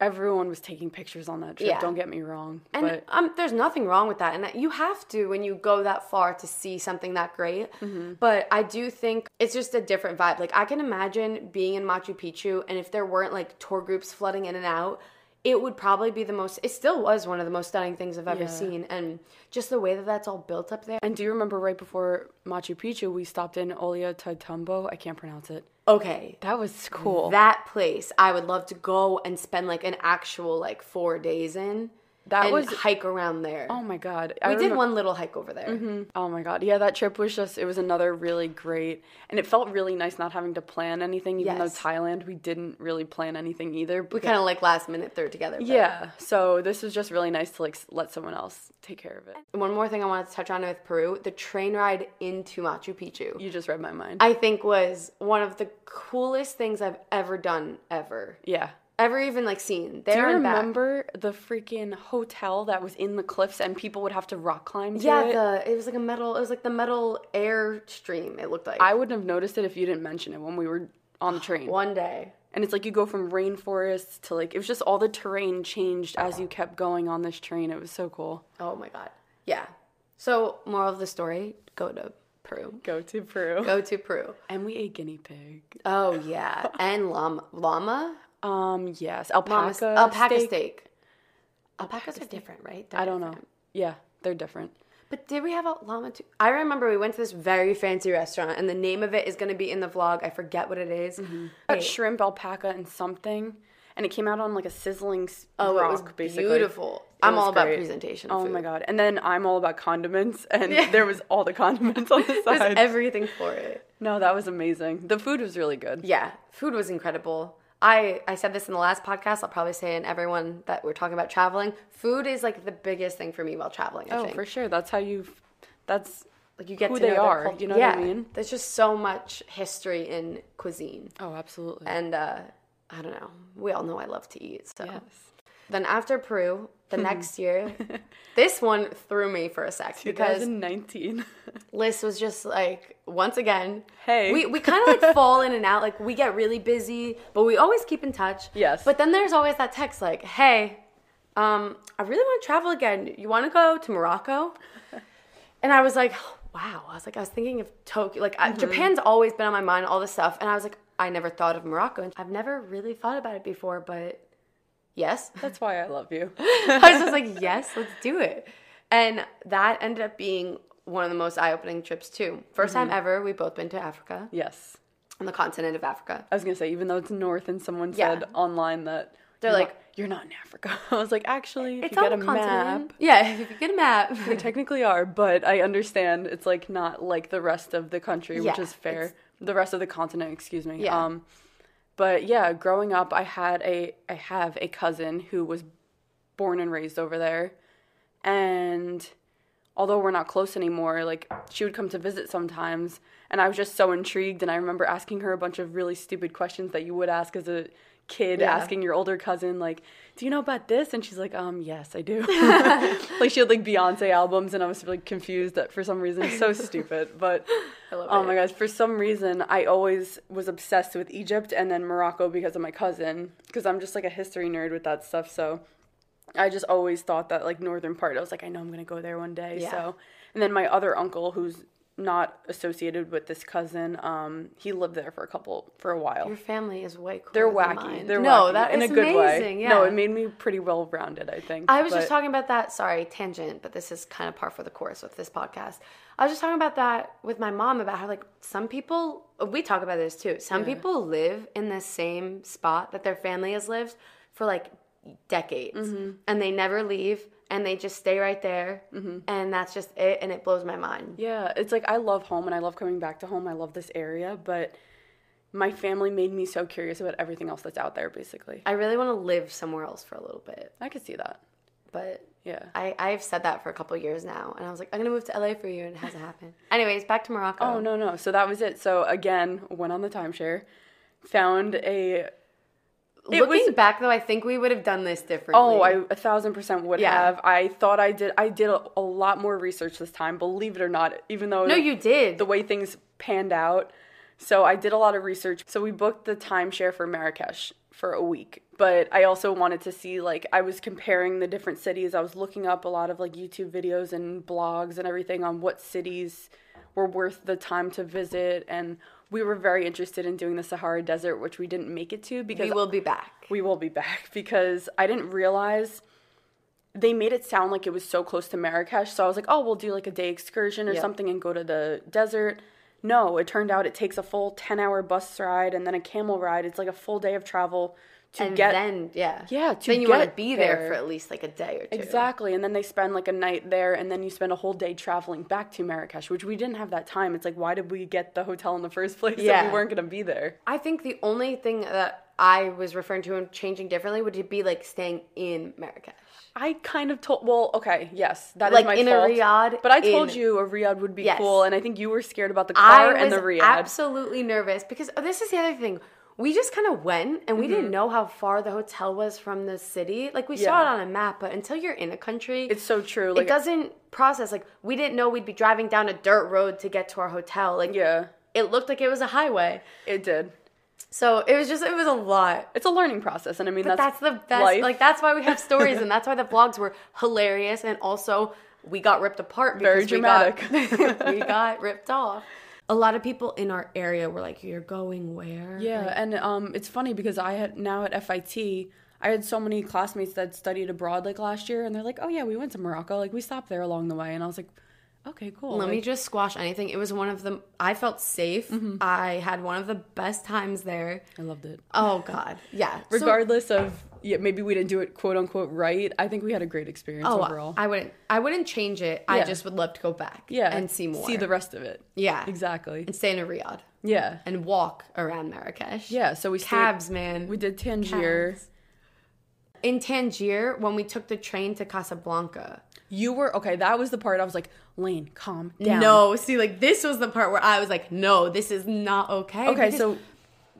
everyone was taking pictures on that trip. Yeah. Don't get me wrong, And but um, there's nothing wrong with that. And that you have to when you go that far to see something that great. Mm-hmm. But I do think it's just a different vibe. Like I can imagine being in Machu Picchu, and if there weren't like tour groups flooding in and out, it would probably be the most. It still was one of the most stunning things I've ever Yeah. seen, and just the way that that's all built up there. And do you remember right before Machu Picchu, we stopped in Olia Taitumbo? I can't pronounce it. Okay, That was cool. that place I would love to go and spend like an actual like four days in. That and was- hike around there. oh my god. we I did remem- one little hike over there. Mm-hmm. Oh my god. Yeah, that trip was just it was another really great and it felt really nice not having to plan anything even Yes. though Thailand we didn't really plan anything either. We kind of like last minute threw it together. but- Yeah. So this was just really nice to like let someone else take care of it. One more thing I wanted to touch on with Peru: the train ride into Machu Picchu. You just read my mind. I think was one of the coolest things I've ever done ever. yeah. Ever even like seen. Do There you and back. remember the freaking hotel that was in the cliffs and people would have to rock climb to Yeah, it? the it was like a metal. It was like the metal air stream. It looked like I wouldn't have noticed it if you didn't mention it when we were on the train. one day. And it's like you go from rainforests to like it was just all the terrain changed as you kept going on this train. It was so cool. Oh my god. Yeah. So moral of the story: go to Peru. Go to Peru. Go to Peru. And we ate guinea pig. Oh yeah, and llama. Llama. Um, yes, alpaca. alpaca steak. steak. Alpacas are different, right? They're I don't know. Yeah, they're different. But did we have a llama too? I remember we went to this very fancy restaurant, and the name of it is going to be in the vlog. I forget what it is. Got shrimp, alpaca, and something, and it came out on like a sizzling Oh, rock, it was basically. beautiful. It I'm all about presentation. Oh food. my god! And then I'm all about condiments, and there was all the condiments on the There's side. everything for it. no, that was amazing. The food was really good. Yeah, food was incredible. I, I said this in the last podcast. I'll probably say in everyone that we're talking about traveling. Food is like the biggest thing for me while traveling. I Oh, think. for sure. That's how you. That's Like you get who to they know their are, you know what I mean? There's just so much history in cuisine, oh, absolutely. and uh, I don't know. We all know I love to eat. So yes. then after Peru, the next year, this one threw me for a sec because 2019. Liz was just like, once again, Hey. we we kind of like fall in and out. Like we get really busy, but we always keep in touch. Yes. But then there's always that text like, hey, um, I really want to travel again. You want to go to Morocco? And I was like, wow. I was like, I was thinking of Tokyo. Like I, Japan's always been on my mind, all this stuff. And I was like, I never thought of Morocco. And I've never really thought about it before, but yes. That's why I love you. I was just like, yes, let's do it. And that ended up being one of the most eye opening trips, too. 1st time ever, we've both been to Africa, yes. on the continent of Africa. I was gonna say, even though it's north, and someone Yeah. said online that They're you're like- not- "You're not in Africa." I was like, "Actually, if It's you get a continent. map, Yeah, if you get a map. we technically are." But I understand it's like not like the rest of the country, which is fair. The rest of the continent, excuse me. Yeah. Um, but yeah, growing up, I had a, I have a cousin who was born and raised over there, and although we're not close anymore, like she would come to visit sometimes, and I was just so intrigued. And I remember asking her a bunch of really stupid questions that you would ask as a kid, Yeah. asking your older cousin, like, "Do you know about this?" And she's like, "Um, yes, I do." like she had like Beyonce albums, and I was like confused that for some reason, so stupid, but. I love Oh it. my gosh, for some reason I always was obsessed with Egypt and then Morocco because of my cousin because I'm just like a history nerd with that stuff. So I just always thought that like northern part I was like I know I'm going to go there one day. Yeah. So and then my other uncle who's not associated with this cousin um he lived there for a couple for a while. Your family is way cooler They're wacky. mine. They're no, wacky that in is a good amazing. way. Yeah. No, it made me pretty well rounded, I think. I was just talking about that. Sorry, tangent, but this is kind of par for the course with this podcast. I was just talking about that with my mom about how like some people we talk about this too. Some people live in the same spot that their family has lived for like decades, Mm-hmm. and they never leave, and they just stay right there, Mm-hmm. and that's just it, and it blows my mind. Yeah, it's like I love home and I love coming back to home. I love this area, but my family made me so curious about everything else that's out there basically. I really want to live somewhere else for a little bit, I could see that. but Yeah. I, I've said that for a couple of years now, and I was like, I'm gonna move to LA for you, and it hasn't happened. Anyways, back to Morocco. Oh no, no. So that was it. So again, went on the timeshare, found a it Looking was- back though, I think we would have done this differently. Oh, I a thousand percent would Yeah. have. I thought I did. I did a, a lot more research this time. Believe it or not, even though no, you did. the way things panned out. So I did a lot of research. So we booked the timeshare for Marrakesh for a week. But I also wanted to see like I was comparing the different cities. I was looking up a lot of like YouTube videos and blogs and everything on what cities were worth the time to visit and we were very interested in doing the Sahara Desert, which we didn't make it to because We will be back. we will be back because I didn't realize they made it sound like it was so close to Marrakesh. So I was like, oh, we'll do like a day excursion or Yep. something and go to the desert. No, it turned out it takes a full 10 hour bus ride and then a camel ride. It's like a full day of travel to And get. then, yeah. Yeah, to then you want to be there there. for at least like a day or two. Exactly. And then they spend like a night there and then you spend a whole day traveling back to Marrakesh, which we didn't have that time. It's like, why did we get the hotel in the first place if we weren't going to be there? I think the only thing that I was referring to and changing differently would be like staying in Marrakesh. I kind of told. Well, okay, yes, that is Like my in a fault. riad, but I told in- you a riad would be Yes. cool, and I think you were scared about the car and the riad. absolutely nervous because oh, this is the other thing. We just kind of went and we Mm-hmm. didn't know how far the hotel was from the city. Like we saw it on a map, but until you're in a country, it's so true. it doesn't process. Like we didn't know we'd be driving down a dirt road to get to our hotel. Like yeah, it looked like it was a highway. it did. So it was just it was a lot. It's a learning process, and I mean But that's, that's, the best. life. Like that's why we have stories, and that's why the vlogs were hilarious, and also we got ripped apart Very because we got- dramatic. we got ripped off. A lot of people in our area were like, "You're going where?" Yeah, Like, and um, it's funny because I had now at FIT, I had so many classmates that studied abroad like last year, and they're like, "Oh yeah, we went to Morocco. Like we stopped there along the way," and I was like, "Okay, cool." Let me just squash anything. It was one of the. I felt safe. Mm-hmm. I had one of the best times there. I loved it. Oh God, yeah. So- Regardless of yeah, maybe we didn't do it quote unquote right. I think we had a great experience oh, overall. I wouldn't. I wouldn't change it. I just would love to go back. yeah, and see more. see the rest of it. yeah, Exactly. and stay in a riad Yeah. and walk around Marrakesh. Yeah, so we stayed, cabs, man. We did Tangier. Cabs. In Tangier, when we took the train to Casablanca. You were okay. That was the part I was like, Layne, calm down. No, see, like this was the part where I was like, no, this is not okay. Okay, so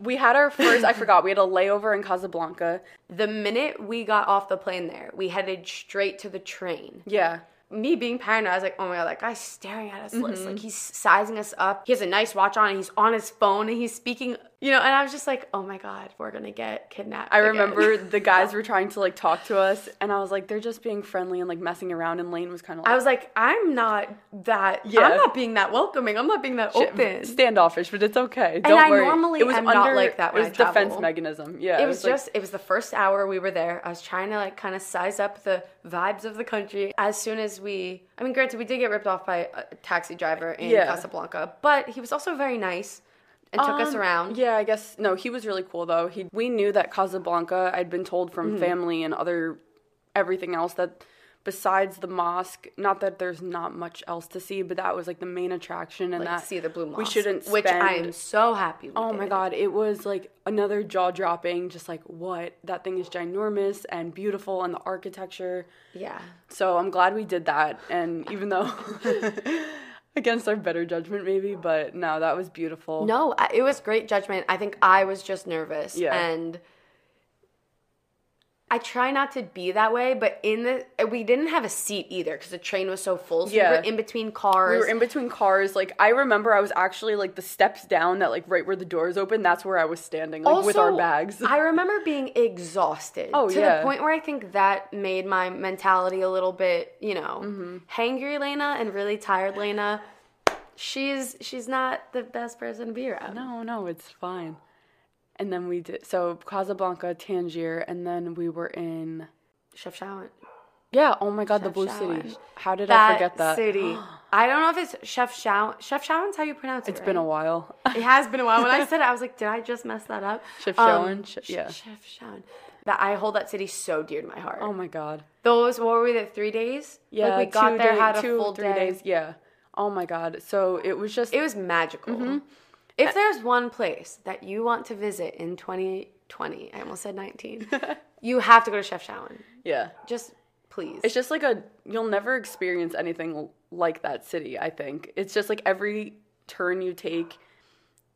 we had our first. I forgot. We had a layover in Casablanca. the minute we got off the plane there, we headed straight to the train. Yeah. me being paranoid, I was like, oh my god, that guy's staring at us. Mm-hmm. Like he's sizing us up. He has a nice watch on and he's on his phone and he's speaking, you know, and I was just like, oh my god, we're gonna get kidnapped. I again." remember the guys were trying to like talk to us, and I was like, they're just being friendly and like messing around. And Layne was kind of like, I was like, I'm not that Yeah. I'm not being that welcoming. I'm not being that open. standoffish, but it's okay. Don't I worry. normally it was am not like that It was defense mechanism. Yeah, it was, like- just it was the first hour we were there i was trying to like kind of size up the vibes of the country as soon as we i mean granted we did get ripped off by a taxi driver in Yeah. casablanca but he was also very nice and took us Um, around Yeah, I guess no, he was really cool though. He we knew that Casablanca, I'd been told from Mm-hmm. family and other everything else that besides the mosque, not that there's not much else to see, but that was like the main attraction and like that see the blue mosque we shouldn't spend, which i am so happy Oh my god, it was like another jaw dropping, just like what? That thing is ginormous and beautiful and the architecture. yeah So I'm glad we did that. And even though against our better judgment maybe, but no, that was beautiful. no it was great judgment i think i was just nervous Yeah. and I try not to be that way, but in the we didn't have a seat either because the train was so full. So Yeah. we were in between cars. We were in between cars. Like I remember I was actually like the steps down that like right where the doors open, that's where I was standing, like with our bags. I remember being exhausted. Oh, to yeah. the point where I think that made my mentality a little bit, you know, Mm-hmm. hangry Lena and really tired Lena. She's she's not the best person to be around. no, no, it's fine. And then we did so Casablanca, Tangier, and then we were in Chef Chefchaouen. Yeah, oh my god, the Blue. City. How did I forget that? city. I don't know if it's Chefchaouen. Chefchaouen's how you pronounce it. It's been a while. It has been a while. When I said it, I was like, did I just mess that up? Chefchaouen, Ch- Ch- yeah. Chefchaouen. That I hold that city so dear to my heart. oh my god. Those what were we there? Three days. Yeah, like we got there, day- had a two, full three day. days. Yeah. Oh my god. So it was just It was magical. Mm-hmm. If there's one place that you want to visit in 2020, I almost said 19, you have to go to Chefchaouen. yeah. Just please. It's just like a you'll never experience anything like that city, I think. It's just like every turn you take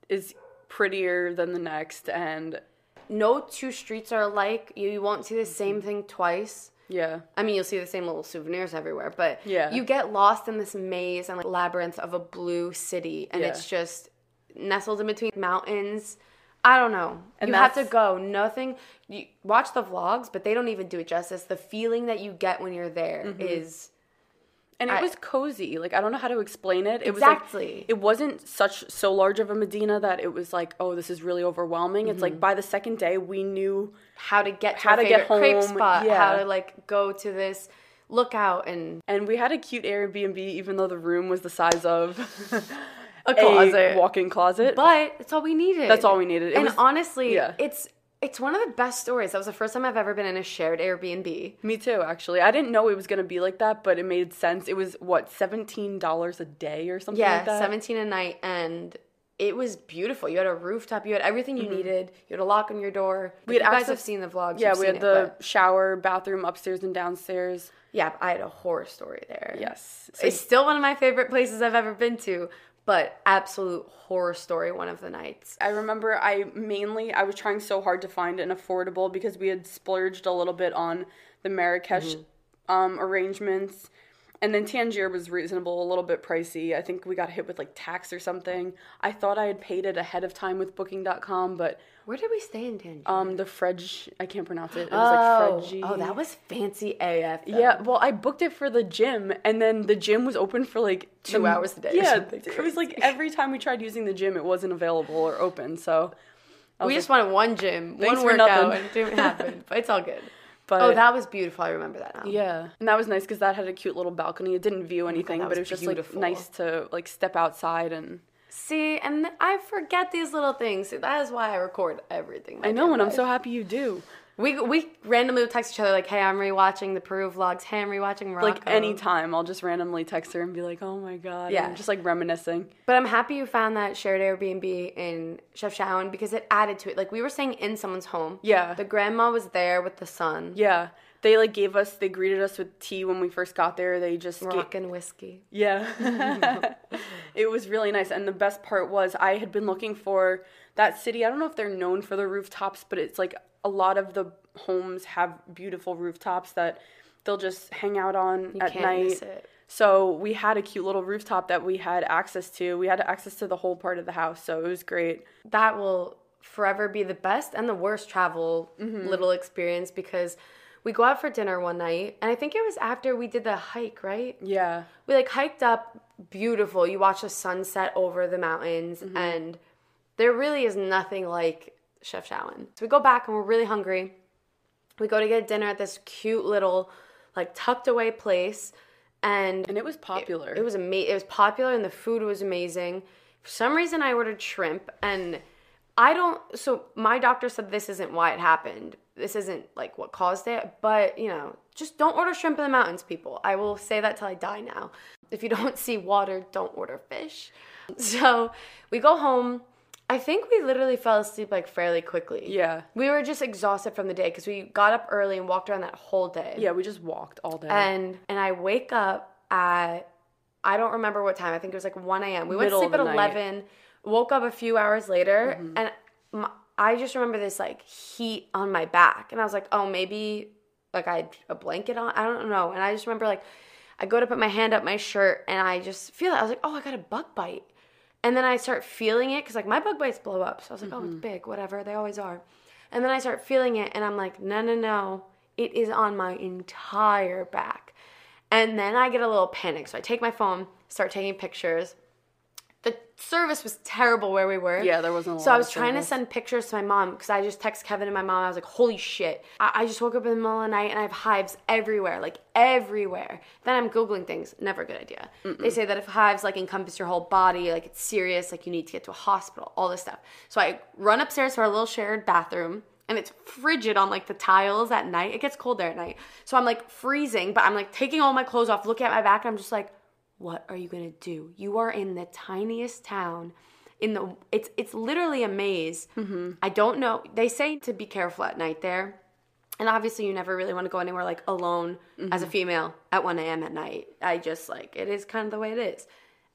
is prettier than the next and no two streets are alike. You, you won't see the Mm-hmm. same thing twice. yeah. I mean, you'll see the same little souvenirs everywhere, but Yeah. you get lost in this maze and like labyrinth of a blue city, and Yeah. it's just nestled in between mountains. I don't know. And you have to go. Nothing. You watch the vlogs, but they don't even do it justice. The feeling that you get when you're there is and it I- was cozy. Like I don't know how to explain it. It Exactly. was like it wasn't such so large of a Medina that it was like, oh, this is really overwhelming. It's Mm-hmm. like by the second day we knew how to get to How to get favorite crepe home, spot, yeah. how to like go to this lookout and and we had a cute Airbnb even though the room was the size of a closet. walk-in closet. but it's all we needed. That's all we needed. It and was- honestly, yeah. it's it's one of the best stories. That was the first time I've ever been in a shared Airbnb. Me too, actually. I didn't know it was gonna be like that, but it made sense. It was what seventeen dollars a day or something Yeah, like that. 17 a night and it was beautiful. You had a rooftop, you had everything you mm-hmm. needed. You had a lock on your door. We had you guys have seen the vlogs. Yeah, we had it, the but- shower, bathroom upstairs and downstairs. yeah, I had a horror story there. Yes. So It's still one of my favorite places I've ever been to, but absolute horror story one of the nights. I remember I mainly I was trying so hard to find an affordable because we had splurged a little bit on the Marrakesh um, arrangements. And then Tangier was reasonable, a little bit pricey. I think we got hit with like tax or something. I thought I had paid it ahead of time with booking.com, but Where did we stay in Tangier? um the Fredge, I can't pronounce it. It was oh, like Fredgy. oh, that was fancy AF. though. Yeah, well, I booked it for the gym, and then the gym was open for like Two the- hours a day Yeah, it was like every time we tried using the gym, it wasn't available or open. So We was just wanted one gym, one workout, nothing. and it didn't happen. but it's all good. But oh, that was beautiful. I remember that now. yeah, and that was nice because that had a cute little balcony. It didn't view anything, Oh that but it was just like nice to like step outside and. See, and I forget these little things. See, that is why I record everything. I know, and I'm so happy you do. We we randomly would text each other like, "Hey, I'm rewatching the Peru vlogs. Hey, I'm rewatching Morocco." Like anytime, I'll just randomly text her and be like, "Oh my god," Yeah. just like reminiscing. But I'm happy you found that shared Airbnb in Chef Chefchaouen because it added to it. Like we were staying in someone's home. Yeah. The grandma was there with the son. Yeah, they like gave us, they greeted us with tea when we first got there. They just gave, and whiskey. Yeah. it was really nice. And the best part was I had been looking for that city. I don't know if they're known for the rooftops, but it's like a lot of the homes have beautiful rooftops that they'll just hang out on You at night. So we had a cute little rooftop that we had access to. We had access to the whole part of the house, so it was great. that will forever be the best and the worst travel Mm-hmm. little experience because we go out for dinner one night and I think it was after we did the hike, right? Yeah. We like hiked up beautiful. You watch the sunset over the mountains Mm-hmm. and there really is nothing like Chefchaouen. So we go back and we're really hungry. We go to get dinner at this cute little like tucked away place and And it was popular. it was amazing. It was popular and the food was amazing. For some reason, I ordered shrimp and I don't. So my doctor said this isn't why it happened. This isn't like what caused it. But you know, just don't order shrimp in the mountains, people. I will say that till I die now. If you don't see water, don't order fish. So we go home. I think we literally fell asleep like fairly quickly. Yeah. We were just exhausted from the day because we got up early and walked around that whole day yeah, we just walked all day. and and I wake up at I don't remember what time. I think it was like 1 a.m. We went to sleep at night. 11. Woke up a few hours later, Mm-hmm. and my, I just remember this like heat on my back, and I was like, oh, maybe like I had a blanket on. I don't know. And I just remember like I go to put my hand up my shirt, and I just feel it. I was like, oh, I got a bug bite. And then I start feeling it because like my bug bites blow up. So I was like, oh, Mm-hmm. it's big, whatever. They always are. And then I start feeling it, and I'm like, no, no, no. It is on my entire back. And then I get a little panic. So I take my phone, start taking pictures. The service was terrible where we were. Yeah, there wasn't a lot. So I was trying to send pictures to my mom because I just text Kevin and my mom. I was like, holy shit. I, I just woke up in the middle of the night and I have hives everywhere, like everywhere. Then I'm Googling things. Never a good idea. They say that if hives like encompass your whole body, like it's serious, like you need to get to a hospital, all this stuff. So I run upstairs to our little shared bathroom and it's frigid on like the tiles at night. It gets cold there at night. So I'm like freezing, but I'm like taking all my clothes off, looking at my back, and I'm just like, what are you gonna do? You are in the tiniest town. In the it's it's literally a maze. Mm-hmm. I don't know. They say to be careful at night there. And obviously, you never really want to go anywhere like alone as a mm-hmm. female at 1 a.m. at night. I just like it is kind of the way it is,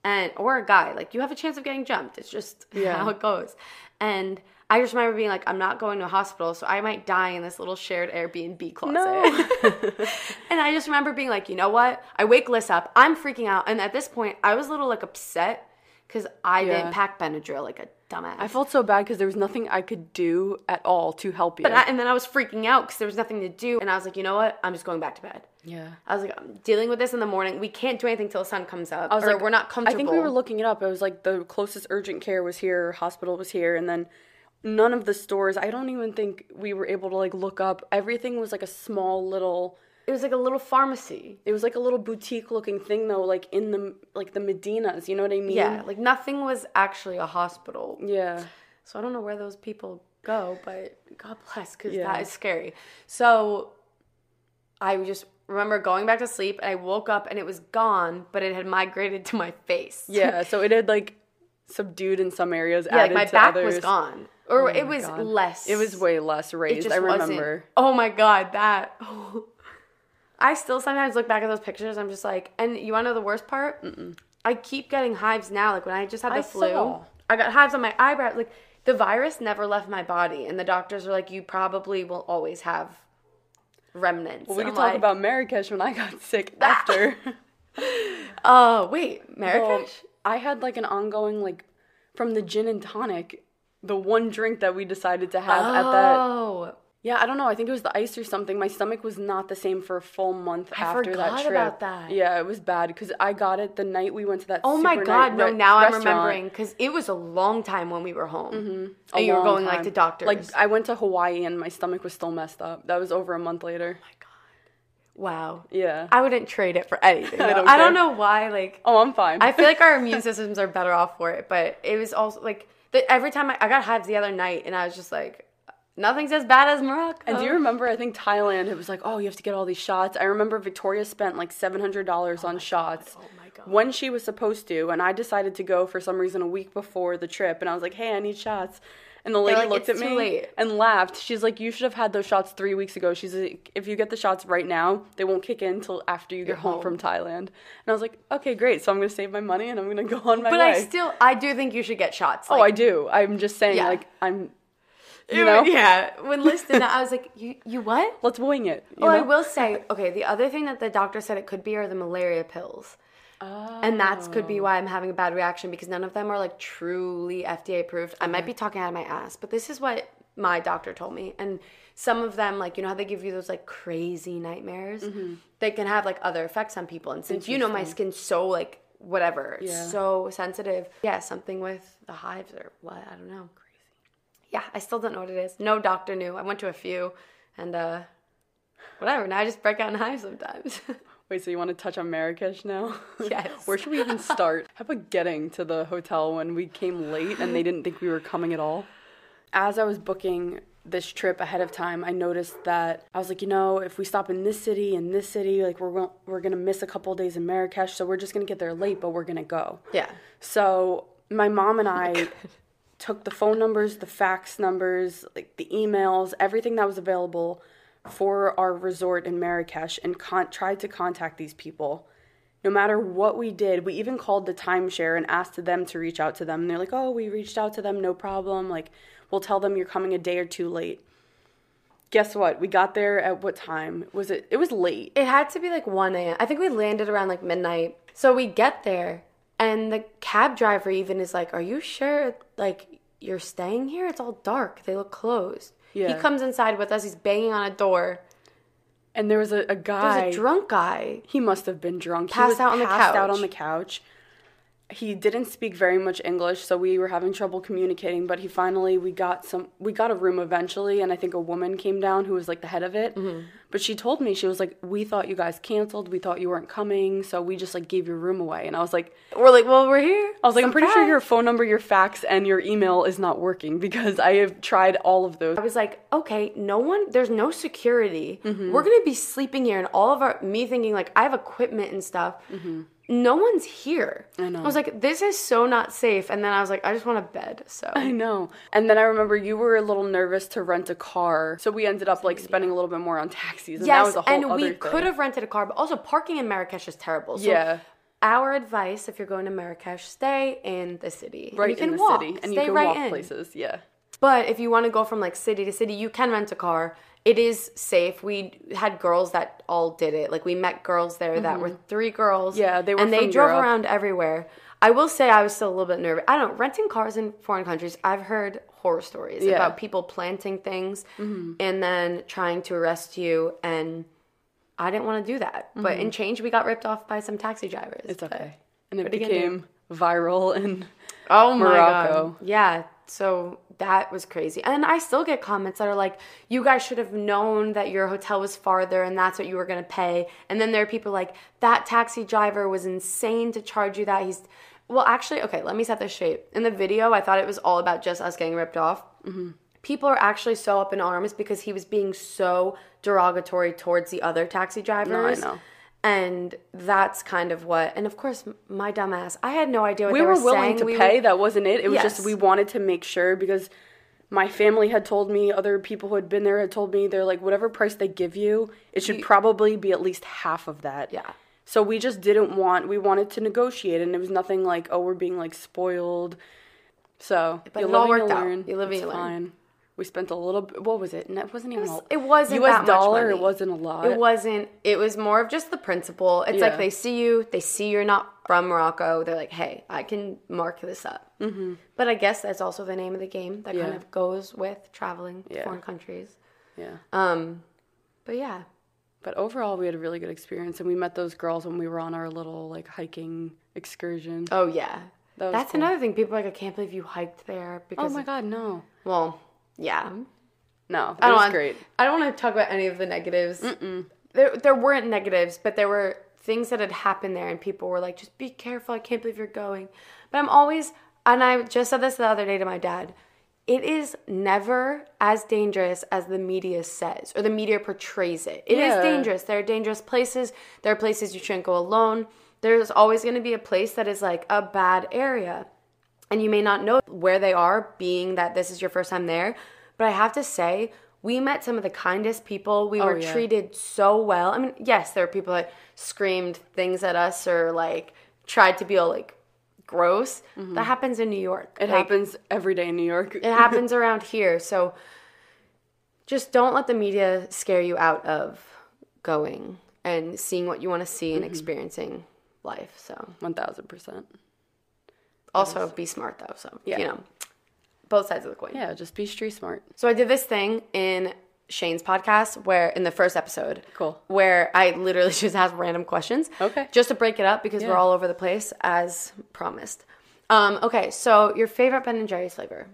and or a guy like you have a chance of getting jumped. It's just Yeah. how it goes. And I just remember being like, I'm not going to a hospital, so I might die in this little shared Airbnb closet. No. and I just remember being like, you know what? I wake Liz up. I'm freaking out, and at this point, I was a little like upset because I Yeah. didn't pack Benadryl like a dumbass. I felt so bad because there was nothing I could do at all to help you. but I, and then I was freaking out because there was nothing to do, and I was like, you know what? I'm just going back to bed. yeah. I was like, I'm dealing with this in the morning. We can't do anything till the sun comes up. I was or like, we're not comfortable. I think we were looking it up. It was like the closest urgent care was here, hospital was here, and then none of the stores. I don't even think we were able to like look up. Everything was like a small little. It was like a little pharmacy. It was like a little boutique looking thing though, like in the like the Medinas. You know what I mean? Yeah, like nothing was actually a hospital. Yeah. So I don't know where those people go, but God bless, because Yeah. that is scary. So I just remember going back to sleep, and I woke up and it was gone, but it had migrated to my face. Yeah. so it had like subdued in some areas. yeah, like my back others. was gone, or oh it Oh my was God. less. It was way less It raised. I wasn't- remember. Oh my God, that. I still sometimes look back at those pictures. I'm just like, and you want to know the worst part? I keep getting hives now. Like when I just had the I flu, saw. I got hives on my eyebrow. Like the virus never left my body, and the doctors are like, you probably will always have remnants. Well, we could talk like, about Marrakesh when I got sick after. Oh wait, So, Marrakesh. I had like an ongoing like from the gin and tonic, the one drink that we decided to have at that. oh, Yeah, I don't know. I think it was the ice or something. My stomach was not the same for a full month I after that forgot trip. about that. Yeah, it was bad because I got it the night we went to that. oh my God! No, re- now I'm remembering because it was a long time when we were home. Mm-hmm. Oh, a And you were going like to doctors. Like I went to Hawaii and my stomach was still messed up. That was over a month later. Oh wow. Yeah. I wouldn't trade it for anything. I don't I don't know why. Like, oh, I'm fine. I feel like our immune systems are better off for it. But it was also like the, every time I, I got hives the other night, and I was just like, nothing's as bad as Morocco. And do you remember? I think Thailand. It was like, oh, you have to get all these shots. I remember Victoria spent like seven hundred dollars oh on shots Oh my God. when she was supposed to, and I decided to go for some reason a week before the trip, and I was like, hey, I need shots. And the lady like, looked at me late." and laughed. She's like, "You should have had those shots three weeks ago." She's like, "If you get the shots right now, they won't kick in until after you get home. home. from Thailand." And I was like, "Okay, great. So I'm gonna save my money and I'm gonna go on my But way." I still, I do think you should get shots. oh, I do. I'm just saying, Yeah. like, I'm, you know, yeah. When listed, I was like, you, you what? let's wing it. Well, I will say, okay, the other thing that the doctor said it could be are the malaria pills. And that could be why I'm having a bad reaction because none of them are like truly FDA approved. I might be talking out of my ass, but this is what my doctor told me. And some of them, like, you know how they give you those like crazy nightmares? They can have like other effects on people. And since you know my skin's so like whatever, it's Yeah. so sensitive. Yeah, something with the hives or what, I don't know. Crazy. Yeah, I still don't know what it is. No doctor knew. I went to a few and uh whatever. Now I just break out in hives sometimes. Wait, so you want to touch on Marrakesh now? Yes. Where should we even start? How about getting to the hotel when we came late and they didn't think we were coming at all? As I was booking this trip ahead of time, I noticed that I was like, you know, if we stop in this city and this city, like we're we're gonna miss a couple days in Marrakesh, so we're just gonna get there late, but we're gonna go. yeah. So my mom and I took the phone numbers, the fax numbers, like the emails, everything that was available for our resort in Marrakesh and con- tried to contact these people. No matter what we did, we even called the timeshare and asked them to reach out to them. And they're like, oh, we reached out to them, no problem. Like, we'll tell them you're coming a day or two late. Guess what? We got there at what time? Was it? It was late. It had to be like 1 a.m. I think we landed around like midnight. So we get there, and the cab driver even is like, Are you sure, like, you're staying here? It's all dark. They look closed. He comes inside with us. He's banging on a door. And there was a, a guy. There's a drunk guy. He must have been drunk. Passed out on the couch. passed out on the couch. He didn't speak very much English, so we were having trouble communicating. But he finally we got some we got a room eventually, and I think a woman came down who was like the head of it. Mm-hmm. But she told me she was like, "We thought you guys canceled. We thought you weren't coming, so we just like gave your room away." And I was like, We're like, Well, we're here. I was like, I'm pretty sure your phone number, your fax, and your email is not working because I have tried all of those. I was like, okay, no one, there's no security. Mm-hmm. We're gonna be sleeping here, and all of our, me thinking like I have equipment and stuff. No one's here. I know. I was like, this is so not safe. And then I was like, I just want a bed. So I know. And then I remember you were a little nervous to rent a car, so we ended up like spending a little bit more on taxis. And that yes, was a whole and we thing. could have rented a car, but also parking in Marrakesh is terrible. So Yeah. Our advice, if you're going to Marrakesh, stay in the city. Right you can in the walk. city, and Stay you can right walk in. places. Yeah. But if you want to go from like city to city, you can rent a car. It is safe. We had girls that all did it. Like we met girls there that were three girls. Mm-hmm. Yeah, they were and they drove Europe. around everywhere. I will say I was still a little bit nervous. I don't know, renting cars in foreign countries, I've heard horror stories Yeah. about people planting things and then trying to arrest you and I didn't want to do that. But in change we got ripped off by some taxi drivers. It's But- okay. And it what are you gonna became viral and Oh my Morocco. god. Yeah. So that was crazy. And I still get comments that are like, you guys should have known that your hotel was farther and that's what you were going to pay. And then there are people like, that taxi driver was insane to charge you that. He's, well, actually, okay, let me set this straight. In the video, I thought it was all about just us getting ripped off. Mm-hmm. People are actually so up in arms because he was being so derogatory towards the other taxi drivers. No, I know. And that's kind of what, and of course, my dumbass, I had no idea what we they were were willing saying. to We pay. were- that wasn't it. It was Yes. just we wanted to make sure because my family had told me, other people who had been there had told me, they're like, whatever price they give you, it should probably be at least half of that. Yeah. So we just didn't want. We wanted to negotiate, and it was nothing like, oh, we're being like spoiled. So But you it all worked you out. learn. You live and It's you learn. We spent a little. What was it? And it wasn't even. a, It wasn't U.S. that much dollar. It wasn't a lot. It wasn't. It was more of just the principle. It's Yeah. like they see you, they see you're not from Morocco. They're like, hey, I can mark this up. Mm-hmm. But I guess that's also the name of the game that kind of goes with traveling to Yeah. foreign countries. Yeah. Um, but yeah, But overall, we had a really good experience, and we met those girls when we were on our little like hiking excursion. oh yeah, That that's cool. another thing. People are like, I can't believe you hiked there Because Oh my god, no, Well, yeah. Mm-hmm. no, it I don't was want, great. I don't want to talk about any of the negatives. There, there weren't negatives, but there were things that had happened there, and people were like, "Just be careful! I can't believe you're going." But I'm always, and I just said this the other day to my dad. It is never as dangerous as the media says or the media portrays it. It is Yeah. dangerous. There are dangerous places. There are places you shouldn't go alone. There's always going to be a place that is like a bad area and you may not know where they are being that this is your first time there but i have to say we met some of the kindest people. We oh, were yeah. treated so well. I mean yes there were people that screamed things at us or like tried to be all like gross. Mm-hmm. That happens in new york. It Like, happens every day in New York. it happens around here. So just don't let the media scare you out of going and seeing what you want to see and mm-hmm. experiencing life so. One thousand percent. Also be smart though so Yeah. you know both sides of the coin Yeah, just be street smart. So I did this thing in Shane's podcast where in the first episode, Cool. where I literally just asked random questions. Okay. Just to break it up because we're all over the place as promised. Um, okay, so your favorite Ben and Jerry's flavor?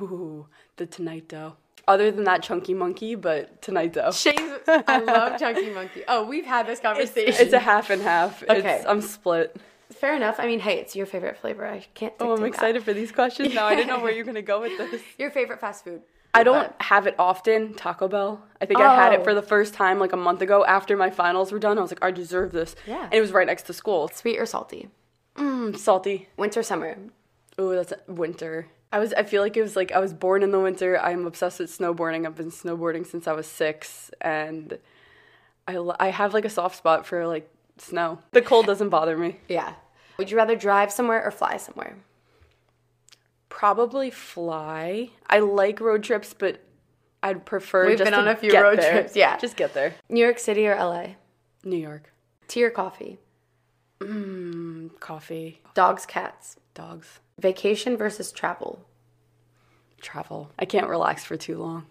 Ooh, the Tonight Dough. Other than that chunky monkey, but Tonight Dough. Shane's. I love Chunky Monkey. Oh, we've had this conversation. It's a half and half. Okay. It's, I'm split. Fair enough. I mean, hey, it's your favorite flavor. I can't. Oh, I'm dictate that. excited for these questions now. I didn't know where you're gonna go with this. Your favorite fast food? I don't have it often. Taco Bell. I think I had Oh. it for the first time like a month ago after my finals were done. I was like, I deserve this. Yeah. And it was right next to school. Sweet or salty? Mm, salty. Winter, summer. Ooh, that's winter. I was. I feel like it was like I was born in the winter. I'm obsessed with snowboarding. I've been snowboarding since I was six, and I I have like a soft spot for like snow. The cold doesn't bother me. Yeah. Would you rather drive somewhere or fly somewhere? Probably fly. I like road trips, but I'd prefer. We've just been to on a few road there. trips, yeah. just get there. New York City or LA? New York. Tea or coffee? Mm, coffee. Dogs, cats. Dogs. Vacation versus travel. Travel. I can't relax for too long.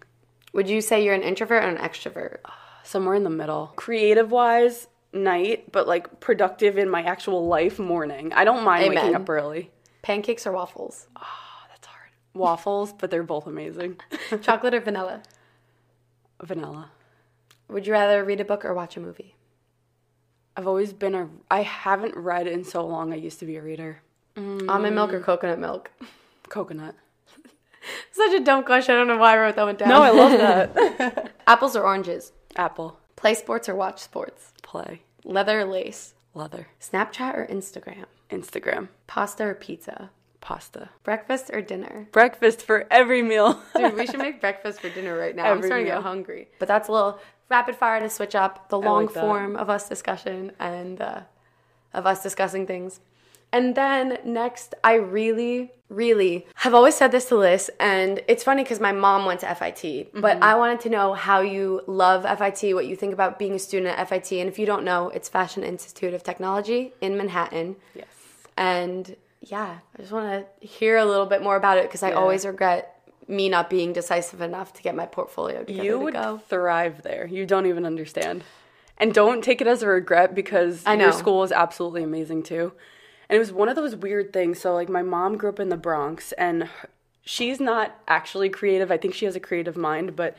Would you say you're an introvert or an extrovert? Somewhere in the middle. Creative wise, night, but like productive in my actual life, morning. I don't mind waking up early. Pancakes or waffles? Oh, that's hard. Waffles, but they're both amazing. Chocolate or vanilla? Vanilla. Would you rather read a book or watch a movie? I've always been a. I haven't read in so long. I used to be a reader. Mm. Almond milk or coconut milk? Coconut. Such a dumb question. I don't know why I wrote that one down. No, I love that. Apples or oranges? Apple. Play sports or watch sports? Play. Leather or lace? Leather. Snapchat or Instagram? Instagram. Pasta or pizza? Pasta. Breakfast or dinner? Breakfast for every meal. Dude, we should make breakfast for dinner right now. I'm Every starting to get hungry. But that's a little rapid fire to switch up the long like form of us discussion and uh, of us discussing things. And then next, I really, really have always said this to Liz, and it's funny because my mom went to FIT, but Mm-hmm. I wanted to know how you love FIT, what you think about being a student at FIT. And if you don't know, it's Fashion Institute of Technology in Manhattan. yes. And yeah, I just want to hear a little bit more about it because I Yeah. always regret me not being decisive enough to get my portfolio together you to would go. thrive there. You don't even understand. And don't take it as a regret because I know. your school is absolutely amazing too. And it was one of those weird things. So like my mom grew up in the Bronx and she's not actually creative. I think she has a creative mind, but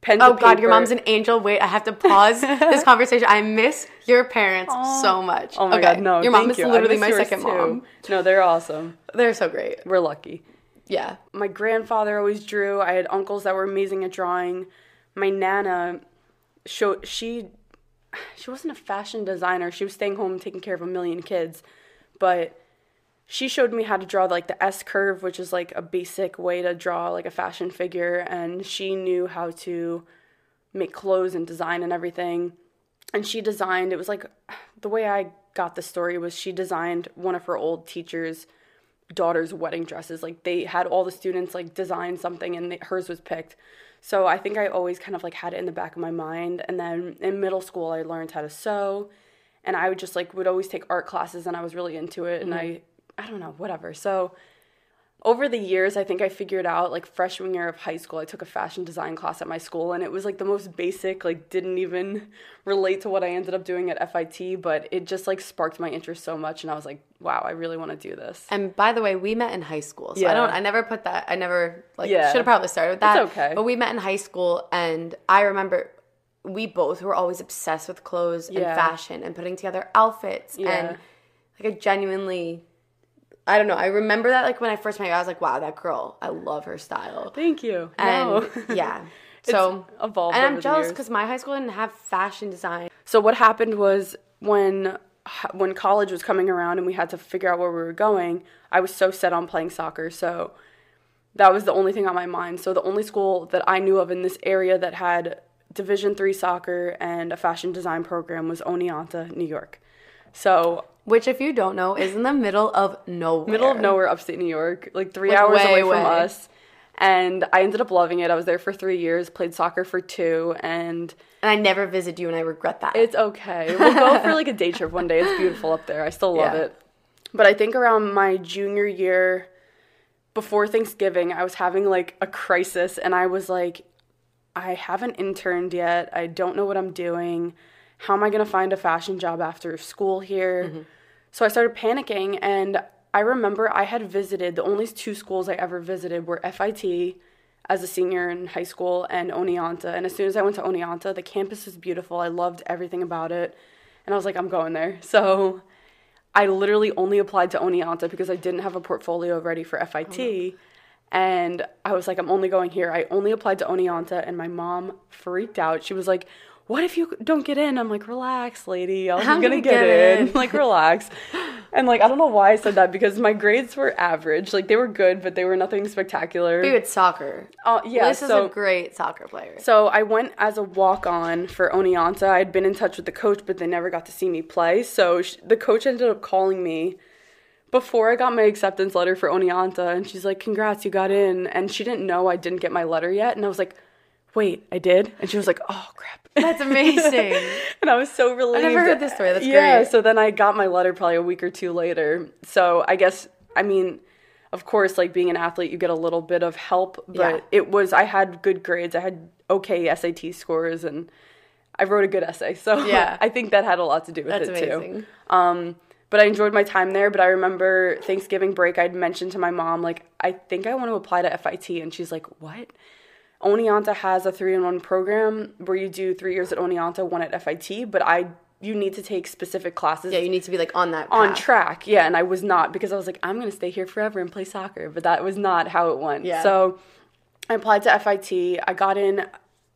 pen Oh God, your mom's an angel. Wait, I have to pause this conversation. I miss your parents so much. Oh my okay. god, no. your mom is you. Literally my second too. mom. No, they're awesome. They're so great. We're lucky. Yeah. my grandfather always drew. I had uncles that were amazing at drawing. My nana showed she she wasn't a fashion designer. She was staying home taking care of a million kids, but she showed me how to draw like the S curve, which is like a basic way to draw like a fashion figure and she knew how to make clothes and design and everything. And she designed it was like the way I got the story was she designed one of her old teachers daughter's wedding dresses. Like they had all the students like design something and hers was picked. So I think I always kind of like had it in the back of my mind. And then in middle school, I learned how to sew, and I would just like would always take art classes, and I was really into it. And mm-hmm. I I don't know whatever. So over the years, I think I figured out like freshman year of high school, I took a fashion design class at my school, and it was like the most basic, like didn't even relate to what I ended up doing at FIT, but it just like sparked my interest so much, and I was like, wow, I really want to do this. And by the way, we met in high school. So I don't I never put that I never like Yeah. should have probably started with that. okay. But we met in high school and I remember we both were always obsessed with clothes and fashion and putting together outfits Yeah. and like I genuinely I don't know. I remember that like when I first met you, I was like, wow, that girl, I love her style. Thank you. And No. yeah. So evolved and I'm jealous because my high school didn't have fashion design. So what happened was when when college was coming around and we had to figure out where we were going, I was so set on playing soccer. So that was the only thing on my mind. So the only school that I knew of in this area that had Division 3 soccer and a fashion design program was Oneonta, New York. So Which, if you don't know, is in the middle of nowhere. middle of nowhere, upstate New York, like three Like, hours way away from us. And I ended up loving it. I was there for three years, played soccer for two, and And I never visited you, and I regret that. It's okay. We'll go for like a day trip one day. It's beautiful up there. I still love Yeah. it. But I think around my junior year, before Thanksgiving, I was having like a crisis and I was like, I haven't interned yet. I don't know what I'm doing. How am I going to find a fashion job after school here? Mm-hmm. So I started panicking and I remember I had visited the only two schools I ever visited were FIT as a senior in high school and Oneonta. And as soon as I went to Oneonta, the campus was beautiful. I loved everything about it. And I was like, I'm going there. So I literally only applied to Oneonta because I didn't have a portfolio ready for FIT. Oh, And I was like, I'm only going here. I only applied to Oneonta, and my mom freaked out. She was like, What if you don't get in? I'm like, Relax, lady. I'm, I'm gonna, gonna get, get in. in. like, relax. And like, I don't know why I said that because my grades were average. Like, they were good, but they were nothing spectacular. But you had soccer. Uh, yeah, this is a great soccer player. so I went as a walk on for Oneonta. I'd been in touch with the coach, but they never got to see me play. So sh- the coach ended up calling me before I got my acceptance letter for Oneonta, and she's like, "Congrats, you got in." And she didn't know I didn't get my letter yet, and I was like, "Wait, I did?" And she was like, "Oh crap." That's amazing. and I was so relieved. I never heard this story. That's yeah, great. so then I got my letter probably a week or two later. So I guess I mean, of course, like being an athlete, you get a little bit of help, but Yeah. it was I had good grades. I had okay SAT scores, and I wrote a good essay. So Yeah. I think that had a lot to do with That's it amazing. too. Um, but I enjoyed my time there. But I remember Thanksgiving break, I'd mentioned to my mom like I think I want to apply to FIT, and she's like, "What?" Oneonta has a three in one program where you do three years at Oneonta, one at FIT, but I you need to take specific classes Yeah, you need to be like on that on track. Yeah, and I was not because I was like, I'm gonna stay here forever and play soccer, but that was not how it went. Yeah. So I applied to FIT. I got in,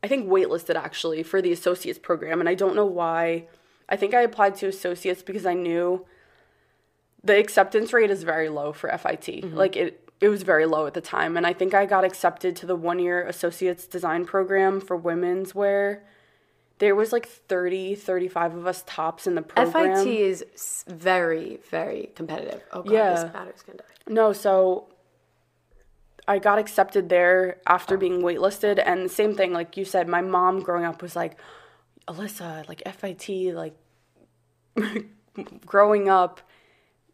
I think waitlisted actually for the associates program, and I don't know why. I think I applied to associates because I knew the acceptance rate is very low for FIT. Mm-hmm. Like it it was very low at the time and I think I got accepted to the 1 year associates design program for women's where there was like 30 35 of us tops in the program. FIT is very, very competitive. Oh god, Yeah. this battery's gonna die. No, so I got accepted there after being waitlisted and the same thing like you said my mom growing up was like Alyssa like FIT like growing up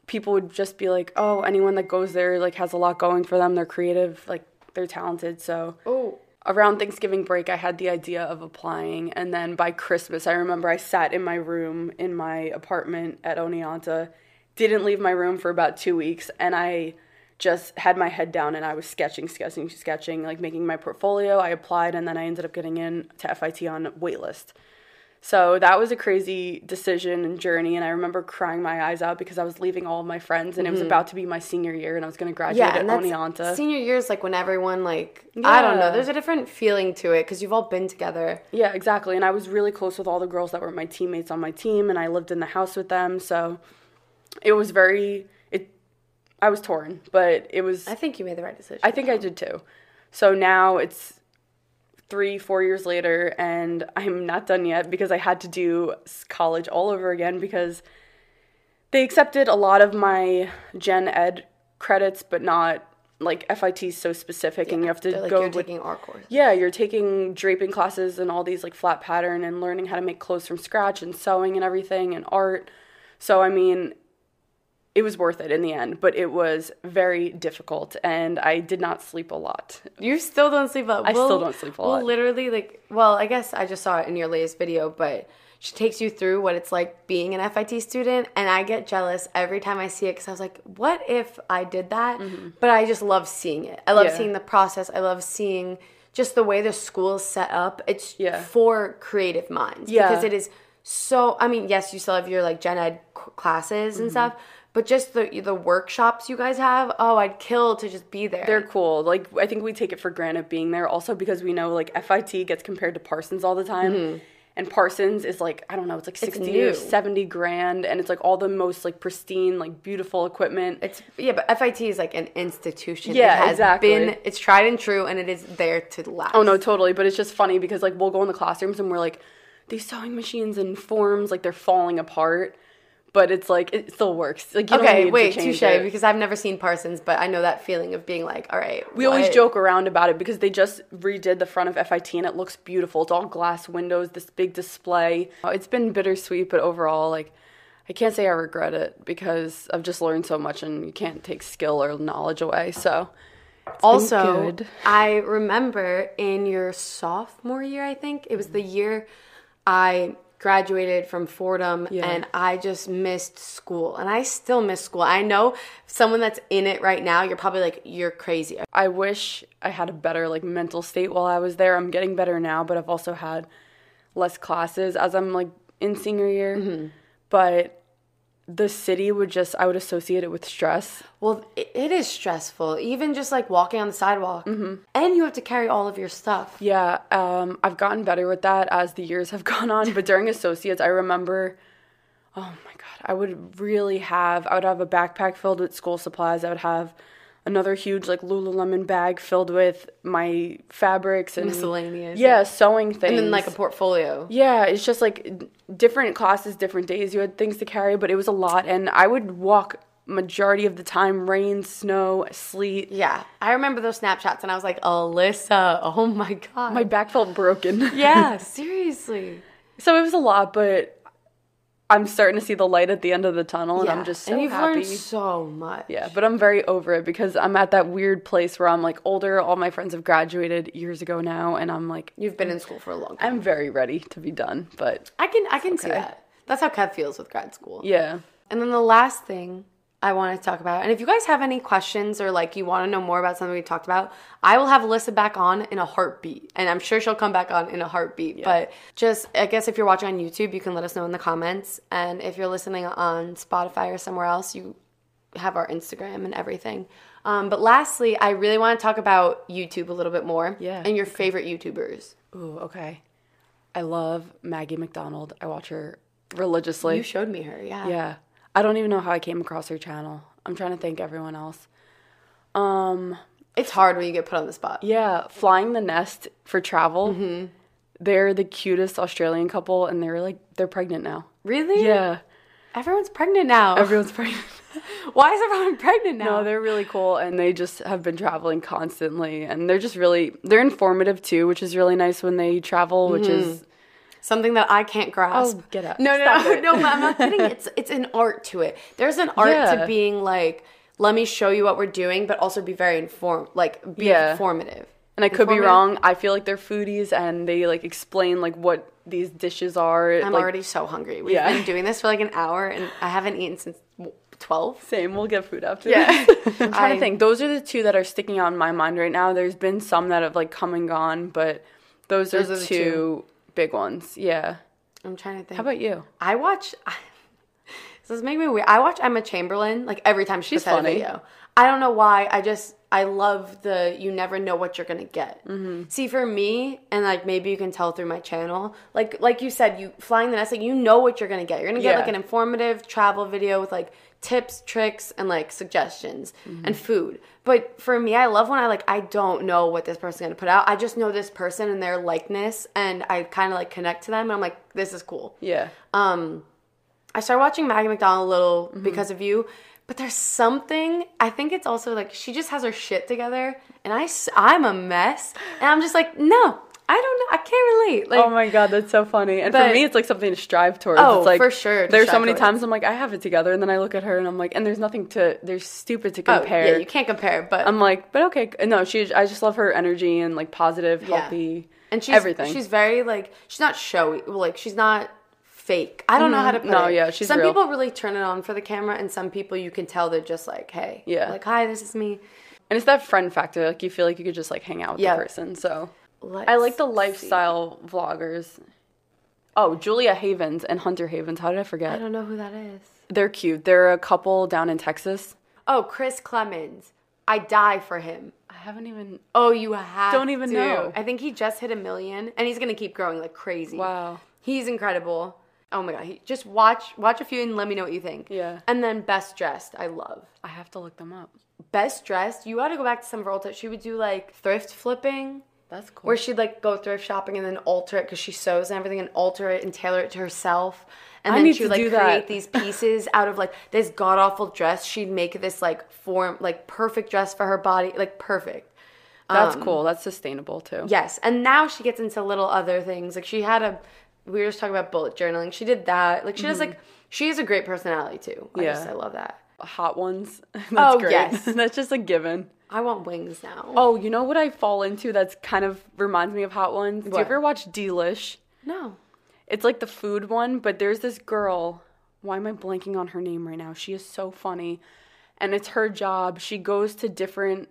people would just be like, "Oh, anyone that goes there like has a lot going for them. They're creative, like they're talented." So Oh. around Thanksgiving break, I had the idea of applying, and then by Christmas, I remember I sat in my room in my apartment at Oneonta, didn't leave my room for about two weeks, and I just had my head down and I was sketching, sketching, sketching, like making my portfolio. I applied, and then I ended up getting in to FIT on waitlist. So that was a crazy decision and journey, and I remember crying my eyes out because I was leaving all of my friends, and it was mm-hmm. about to be my senior year, and I was going to graduate Yeah, at Oneonta. senior year is like when everyone like I don't know. There's a different feeling to it because you've all been together. Yeah, exactly. And I was really close with all the girls that were my teammates on my team, and I lived in the house with them. So it was very it. I was torn, but it was. I think you made the right decision. I think I did too. So now it's three, four years later, and I'm not done yet because I had to do college all over again because they accepted a lot of my gen ed credits, but not like FIT is so specific, and you have to like go you're with taking our course. yeah, you're taking draping classes and all these like flat pattern and learning how to make clothes from scratch and sewing and everything and art. So I mean, it was worth it in the end, but it was very difficult and I did not sleep a lot. You still don't sleep a I still don't sleep a we'll lot. literally like well, I guess I just saw it in your latest video, but she takes you through what it's like being an FIT student, and I get jealous every time I see it because I was like, what if I did that? But I just love seeing it. I love Mm-hmm. Yeah. seeing the process. I love seeing just the way the school is set up. It's Yeah. for creative minds Yeah. because it is so. I mean, yes, you still have your like gen ed classes Mm-hmm. and stuff. But just the the workshops you guys have, oh, I'd kill to just be there. They're cool. Like I think we take it for granted being there also because we know like FIT gets compared to Parsons all the time. Mm-hmm. And Parsons is like, I don't know, it's like 60 new. or 70 grand and it's like all the most like pristine, like beautiful equipment. It's yeah, but FIT is like an institution. Yeah, it has exactly. Been it's tried and true, and it is there to last. Oh no, totally. But it's just funny because like we'll go in the classrooms and we're like, these sewing machines and forms like they're falling apart, but it's like it still works. Like you Okay, wait, to touche. it. Because I've never seen Parsons, but I know that feeling of being like, all right. we always joke around about it because they just redid the front of FIT and it looks beautiful. It's all glass windows, this big display. It's been bittersweet, but overall, like I can't say I regret it because I've just learned so much and you can't take skill or knowledge away. So Also. I remember in your sophomore year, I think it was the year I graduated from Fordham Yeah. and I just missed school. And I still miss school. I know someone that's in it right now, you're probably like, you're crazy. I wish I had a better like mental state while I was there. I'm getting better now, but I've also had less classes as I'm like in senior year. Mm-hmm. But the city would just I would associate it with stress. Well, it, it is stressful, even just like walking on the sidewalk. Mm-hmm. And you have to carry all of your stuff. Yeah, um, I've gotten better with that as the years have gone on. But during associates, I remember, oh my god, I would really have. I would have a backpack filled with school supplies. I would have another huge like Lululemon bag filled with my fabrics and Miscellaneous. Yeah, sewing things. And then like a portfolio. Yeah, it's just like different classes, different days. You had things to carry, but it was a lot, and I would walk majority of the time, rain, snow, sleet. Yeah. I remember those snapshots and I was like, Alyssa, oh my God. My back felt broken. yeah, seriously. so it was a lot, but I'm starting to see the light at the end of the tunnel, and Yeah. I'm just so and you've happy. learned so much. yeah, but I'm very over it because I'm at that weird place where I'm like older. All my friends have graduated years ago now, and I'm like, You've been in school for a long time. I'm very ready to be done. But I can I can see that. That's how Kev feels with grad school. yeah, And then the last thing I want to talk about, and if you guys have any questions or like you want to know more about something we talked about, I will have Alyssa back on in a heartbeat. And I'm sure she'll come back on in a heartbeat. But just, I guess if you're watching on YouTube, you can let us know in the comments. And if you're listening on Spotify or somewhere else, you have our Instagram and everything. Um, but lastly, I really want to talk about YouTube a little bit more. Yeah, And your favorite YouTubers. Ooh, okay. I love Maggie McDonald. I watch her religiously. You showed me her, yeah. yeah. I don't even know how I came across her channel. I'm trying to thank everyone else. Um, It's hard when you get put on the spot. yeah, Flying the Nest for travel. Mm-hmm. They're the cutest Australian couple, and they're like they're pregnant now. Really? Yeah, Everyone's pregnant now. everyone's pregnant. Why is everyone pregnant now? No, they're really cool, and they just have been traveling constantly, and they're just really they're informative too, which is really nice when they travel, which is something that I can't oh, grasp. Oh, get out. No, no, Stop no, it. no. I'm not kidding. It's it's an art to it. There's an art Yeah. to being like, let me show you what we're doing, but also be very informed, like be Yeah. informative. And I could be wrong. I feel like they're foodies and they like explain like what these dishes are. I'm like, already so hungry. We've Yeah. been doing this for like an hour, and I haven't eaten since twelve. Same. We'll get food after. Yeah. this. I'm trying I- to think. Those are the two that are sticking out in my mind right now. There's been some that have like come and gone, but those, Those are, are the two, two. Big ones. Yeah. I'm trying to think. How about you? I watch. This is making me weird. I watch Emma Chamberlain like every time she She's out a funny. video. I don't know why. I just I love the you never know what you're gonna get. Mm-hmm. See, for me, and like maybe you can tell through my channel, like like you said, you flying the nest, like you know what you're gonna get. You're gonna get Yeah. like an informative travel video with like tips, tricks, and like suggestions Mm-hmm. and food. But for me, I love when I like I don't know what this person's gonna put out. I just know this person and their likeness, and I kind of like connect to them. And I'm like, this is cool. Yeah. Um, I started watching Maggie McDonald a little Mm-hmm. because of you, but there's something. I think it's also like she just has her shit together, and I am a mess, and I'm just like, no, I don't know, I can't relate. Like, Oh my god, that's so funny. And for me, it's like something to strive towards. Oh, it's like, for sure There's so many towards. times I'm like, I have it together, and then I look at her and I'm like, and there's nothing to, there's stupid to compare. oh, yeah, you can't compare, but I'm like, but okay, no, she, I just love her energy and like positive, Yeah. healthy, and she's everything. She's very like she's not showy, like she's not fake. I don't know how to put Mm-hmm. No, it. yeah, she's some real. people really turn it on for the camera, and some people you can tell they're just like, hey, Yeah. like hi, this is me. and it's that friend factor. Like you feel like you could just like hang out with Yeah. the person. So Let's I like the see. lifestyle vloggers. Oh, Julia Havens and Hunter Havens. How did I forget? I don't know who that is. They're cute. They're a couple down in Texas. Oh, Chris Klemens. I die for him. I haven't even. Oh, you have. Don't even to. know. I think he just hit a million, and he's gonna keep growing like crazy. Wow. He's incredible. Oh my god. He, just watch watch a few and let me know what you think. Yeah. And then best dressed, I love. I have to look them up. Best dressed, you got to go back to some of her old She would do like thrift flipping. That's cool. Where she'd like go thrift shopping and then alter it because she sews and everything and alter it and tailor it to herself. And I then she would like create that. these pieces out of like this god awful dress. She'd make this like form, like perfect dress for her body, like perfect. That's um, cool. That's sustainable too. Yes, and now she gets into little other things. Like she had a, we were just talking about bullet journaling. She did that. Like she does like she has a great personality too. I Mm-hmm. Yeah. just I love that. Hot ones. That's Oh, great. yes. that's just a given. I want wings now. Oh, you know what I fall into that's kind of reminds me of hot ones? Do you ever watch Delish? no. It's like the food one, but there's this girl. Why am I blanking on her name right now? She is so funny. And it's her job. She goes to different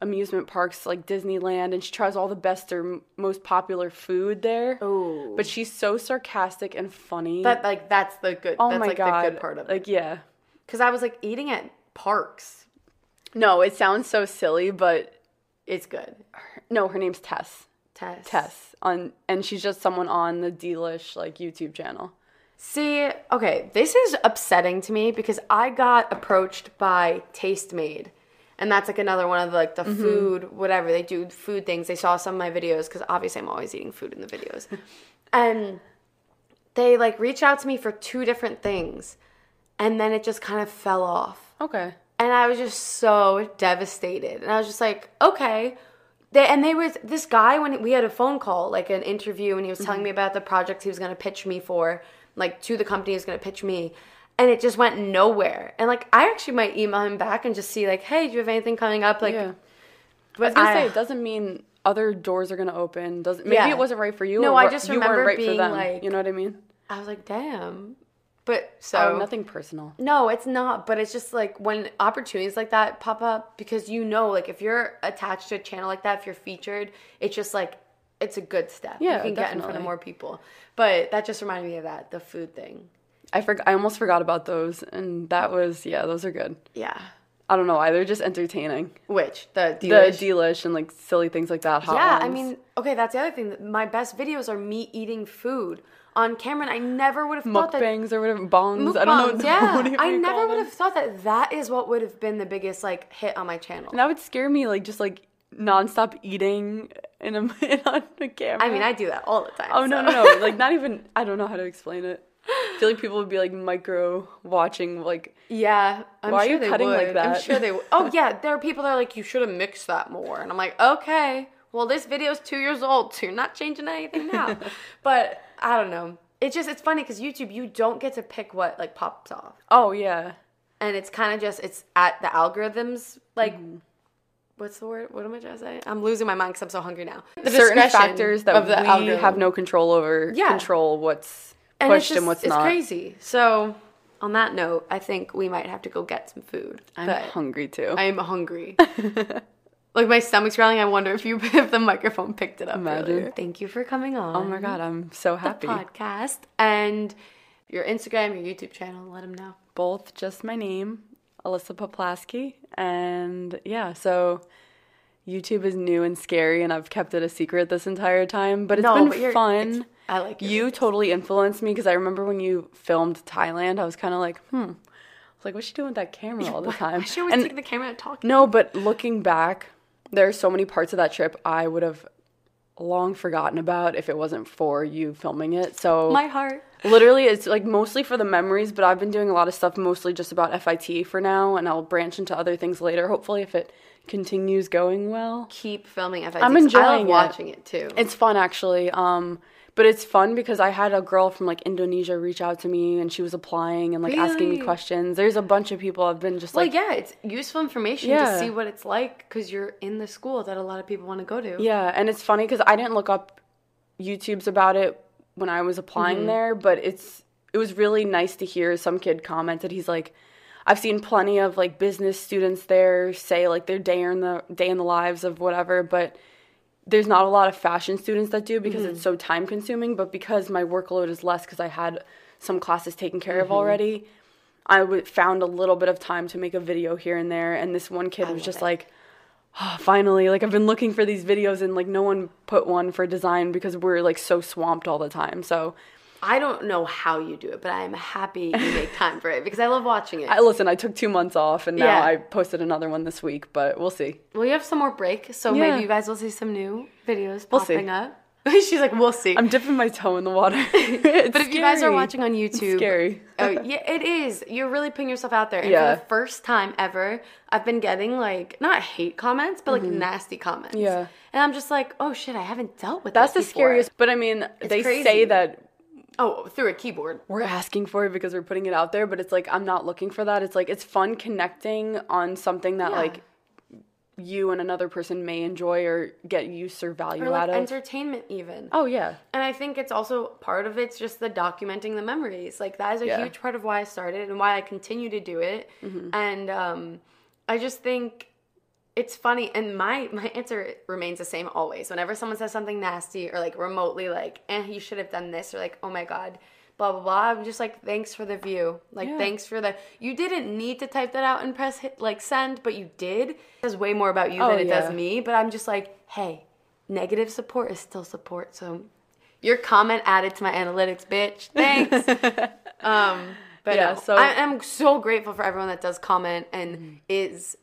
amusement parks like Disneyland and she tries all the best or m- most popular food there. Oh. But she's so sarcastic and funny. That like that's the good. oh that's my like god. the good part of it. Like yeah. Because I was like eating at parks. No, it sounds so silly, but It's good. no, her name's Tess. Tess. Tess on and she's just someone on the Delish like YouTube channel. See, okay, this is upsetting to me because I got approached by Tastemade. And that's like another one of the, like the Mm-hmm. food, whatever they do, food things. They saw some of my videos because obviously I'm always eating food in the videos. and they like reached out to me for two different things. And then it just kind of fell off. Okay. And I was just so devastated. And I was just like, okay. They, and they was this guy when we had a phone call, like an interview, and he was telling mm-hmm. me about the project he was going to pitch me for, like to the company he was going to pitch me, and it just went nowhere. And like I actually might email him back and just see like, hey, do you have anything coming up? Like, Yeah. I was gonna I- say it doesn't mean other doors are gonna open. Doesn't maybe Yeah. it wasn't right for you. No, or I just remember right being for them. like- you know what I mean? I was like, damn. But oh, so Oh, nothing personal. No, it's not. But it's just like when opportunities like that pop up because you know, like if you're attached to a channel like that, if you're featured, it's just like it's a good step. Yeah, you can get in front of more people. But that just reminded me of that the food thing. I forgot. I almost forgot about those, and that was yeah, those are good. Yeah. I don't know why they're just entertaining. Which the The delish. delish and like silly things like that. Yeah, I mean, okay, that's the other thing. My best videos are me eating food on camera, and I never would have thought that mukbangs or whatever bongs. I don't know. Yeah. I never would have thought that that is what would have been the biggest like hit on my channel. And that would scare me, like just like nonstop eating in a on a camera. I mean, I do that all the time. Oh no so. no no! Like not even. I don't know how to explain it. I feel like people would be like micro watching like Yeah, I'm Why are sure you they cutting would. like I'm sure they would. Oh yeah, there are people that are like, you should have mixed that more, and I'm like, okay, well this video is two years old, so you're not changing anything now. but I don't know. It's just it's funny because YouTube you don't get to pick what like pops off, Oh yeah. and it's kind of just it's at the algorithms like. Mm-hmm. What's the word? What am I trying to say? I'm losing my mind because I'm so hungry now. The Certain factors that we algorithm. have no control over Yeah. control what's and pushed it's just, and what's it's not. crazy. So, on that note, I think we might have to go get some food. I'm hungry too. I am hungry. like my stomach's growling. I wonder if you if the microphone picked it up. Imagine. earlier. Thank you for coming on. oh my god, I'm so the happy. podcast and your Instagram, your YouTube channel. Let them know. Both just my name, Alyssa Poplaski, and yeah, so YouTube is new and scary, and I've kept it a secret this entire time, but it's No, been but you're- fun. it's- I like you videos. totally influenced me because I remember when you filmed Thailand, I was kind of like, hmm. I was like, what's she doing with that camera all the time? she always And- take the camera and talk. No, but looking back, there are so many parts of that trip I would have long forgotten about if it wasn't for you filming it. So My heart. Literally it's like mostly for the memories, but I've been doing a lot of stuff mostly just about FIT for now and I'll branch into other things later, hopefully if it continues going well. Keep filming FIT. I'm 'cause I enjoying love it. watching it too. It's fun actually. Um but it's fun because I had a girl from like Indonesia reach out to me and she was applying and like asking me questions. There's a bunch of people I've been just well, like yeah, it's useful information Yeah. to see what it's like because you're in the school that a lot of people want to go to. Yeah, and it's funny because I didn't look up YouTube's about it when I was applying Mm-hmm. there, but it's it was really nice to hear some kid commented. He's like, I've seen plenty of like business students there say like their day in the day in the lives of whatever, but there's not a lot of fashion students that do because Mm-hmm. it's so time consuming. But because my workload is less because I had some classes taken care Mm-hmm. of already, I w- found a little bit of time to make a video here and there. And this one kid was just it. like, "Ah, finally, like I've been looking for these videos and like no one put one for design because we're like so swamped all the time. So I don't know how you do it, but I'm happy you make time for it because I love watching it. I listen. I took two months off and now Yeah. I posted another one this week, but we'll see. well, you have some more break, so Yeah. maybe you guys will see some new videos We'll see. popping up. She's like, we'll see. I'm dipping my toe in the water. but if you guys are watching on YouTube, scary. oh yeah, it is. You're really putting yourself out there. And Yeah. for the first time ever, I've been getting like not hate comments, but like nasty comments. Mm-hmm. Yeah. And I'm just like, oh shit, I haven't dealt with that. That's the before. scariest. But I mean, they crazy. say that Oh, through a keyboard. we're asking for it because we're putting it out there, but it's like I'm not looking for that. It's like it's fun connecting on something that Yeah. like you and another person may enjoy or get use or value Or like out of. entertainment even. oh yeah. And I think it's also part of it's just the documenting the memories. Like that is a Yeah. huge part of why I started and why I continue to do it. Mm-hmm. And um, I just think it's funny. And my my answer remains the same always. Whenever someone says something nasty or like remotely like, eh, you should have done this or like, oh my god, blah blah blah. I'm just like, thanks for the view. Like Yeah. thanks for the. You didn't need to type that out and press hit like send, but you did. It says way more about you Oh, than it does me. But I'm just like, hey, negative support is still support. So your comment added to my analytics, bitch. Thanks. um, but Yeah, no, so- I, I'm so grateful for everyone that does comment and Mm-hmm. is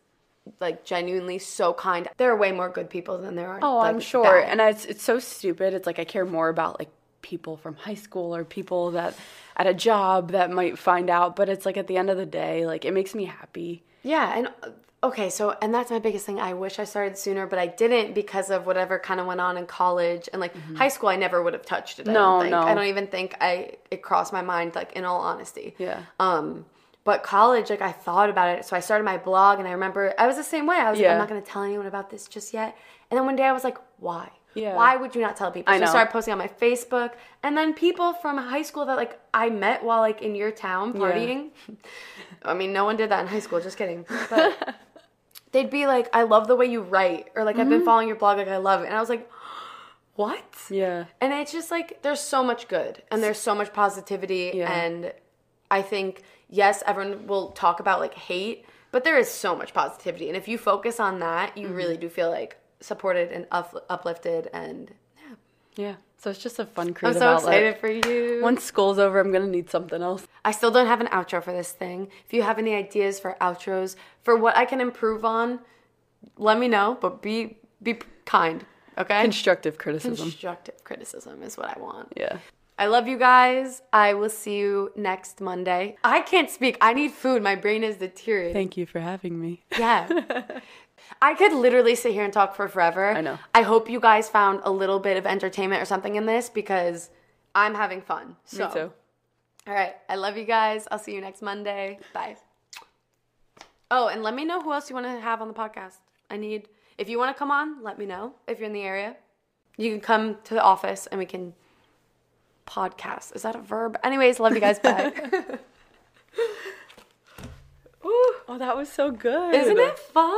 like genuinely so kind. There are way more good people than there are. Oh, like, I'm sure. bad. And it's it's so stupid. It's like I care more about like people from high school or people that at a job that might find out, but it's like at the end of the day, like it makes me happy. Yeah, and uh, okay, so and that's my biggest thing. I wish I started sooner, but I didn't because of whatever kind of went on in college and like high school. I never would have touched it. I Mm-hmm. No, don't think. no. I don't even think I it crossed my mind. Like in all honesty. Yeah. Um, but college, like I thought about it, so I started my blog, and I remember I was the same way. I was like, I'm not going to tell anyone about this just yet. And then one day I was like, why? Yeah. Why would you not tell people? I so I started posting on my Facebook, and then people from high school that like I met while like in your town partying. I mean, no one did that in high school. Just kidding. But they'd be like, "I love the way you write," or like, "I've Mm-hmm. been following your blog, like I love it," and I was like, "What?" Yeah. And it's just like there's so much good and there's so much positivity Yeah. and I think yes, everyone will talk about like hate, but there is so much positivity and if you focus on that, Mm-hmm. you really do feel like supported and up- uplifted and Yeah. Yeah. So it's just a fun I'm so outlet. excited for you. Once school's over, I'm gonna need something else. I still don't have an outro for this thing. If you have any ideas for outros for what I can improve on, let me know, but be be kind, okay? Constructive criticism. Constructive criticism is what I want. yeah. I love you guys. I will see you next Monday. I can't speak. I need food. My brain is deteriorating. Thank you for having me. Yeah. I could literally sit here and talk for forever. I know. I hope you guys found a little bit of entertainment or something in this because I'm having fun. So. Me too. All right. I love you guys. I'll see you next Monday. Bye. Oh, and let me know who else you want to have on the podcast. I need, if you want to come on, let me know if you're in the area. You can come to the office and we can podcast. Is that a verb? Anyways, love you guys. Bye. Ooh, oh, that was so good. Isn't it fun?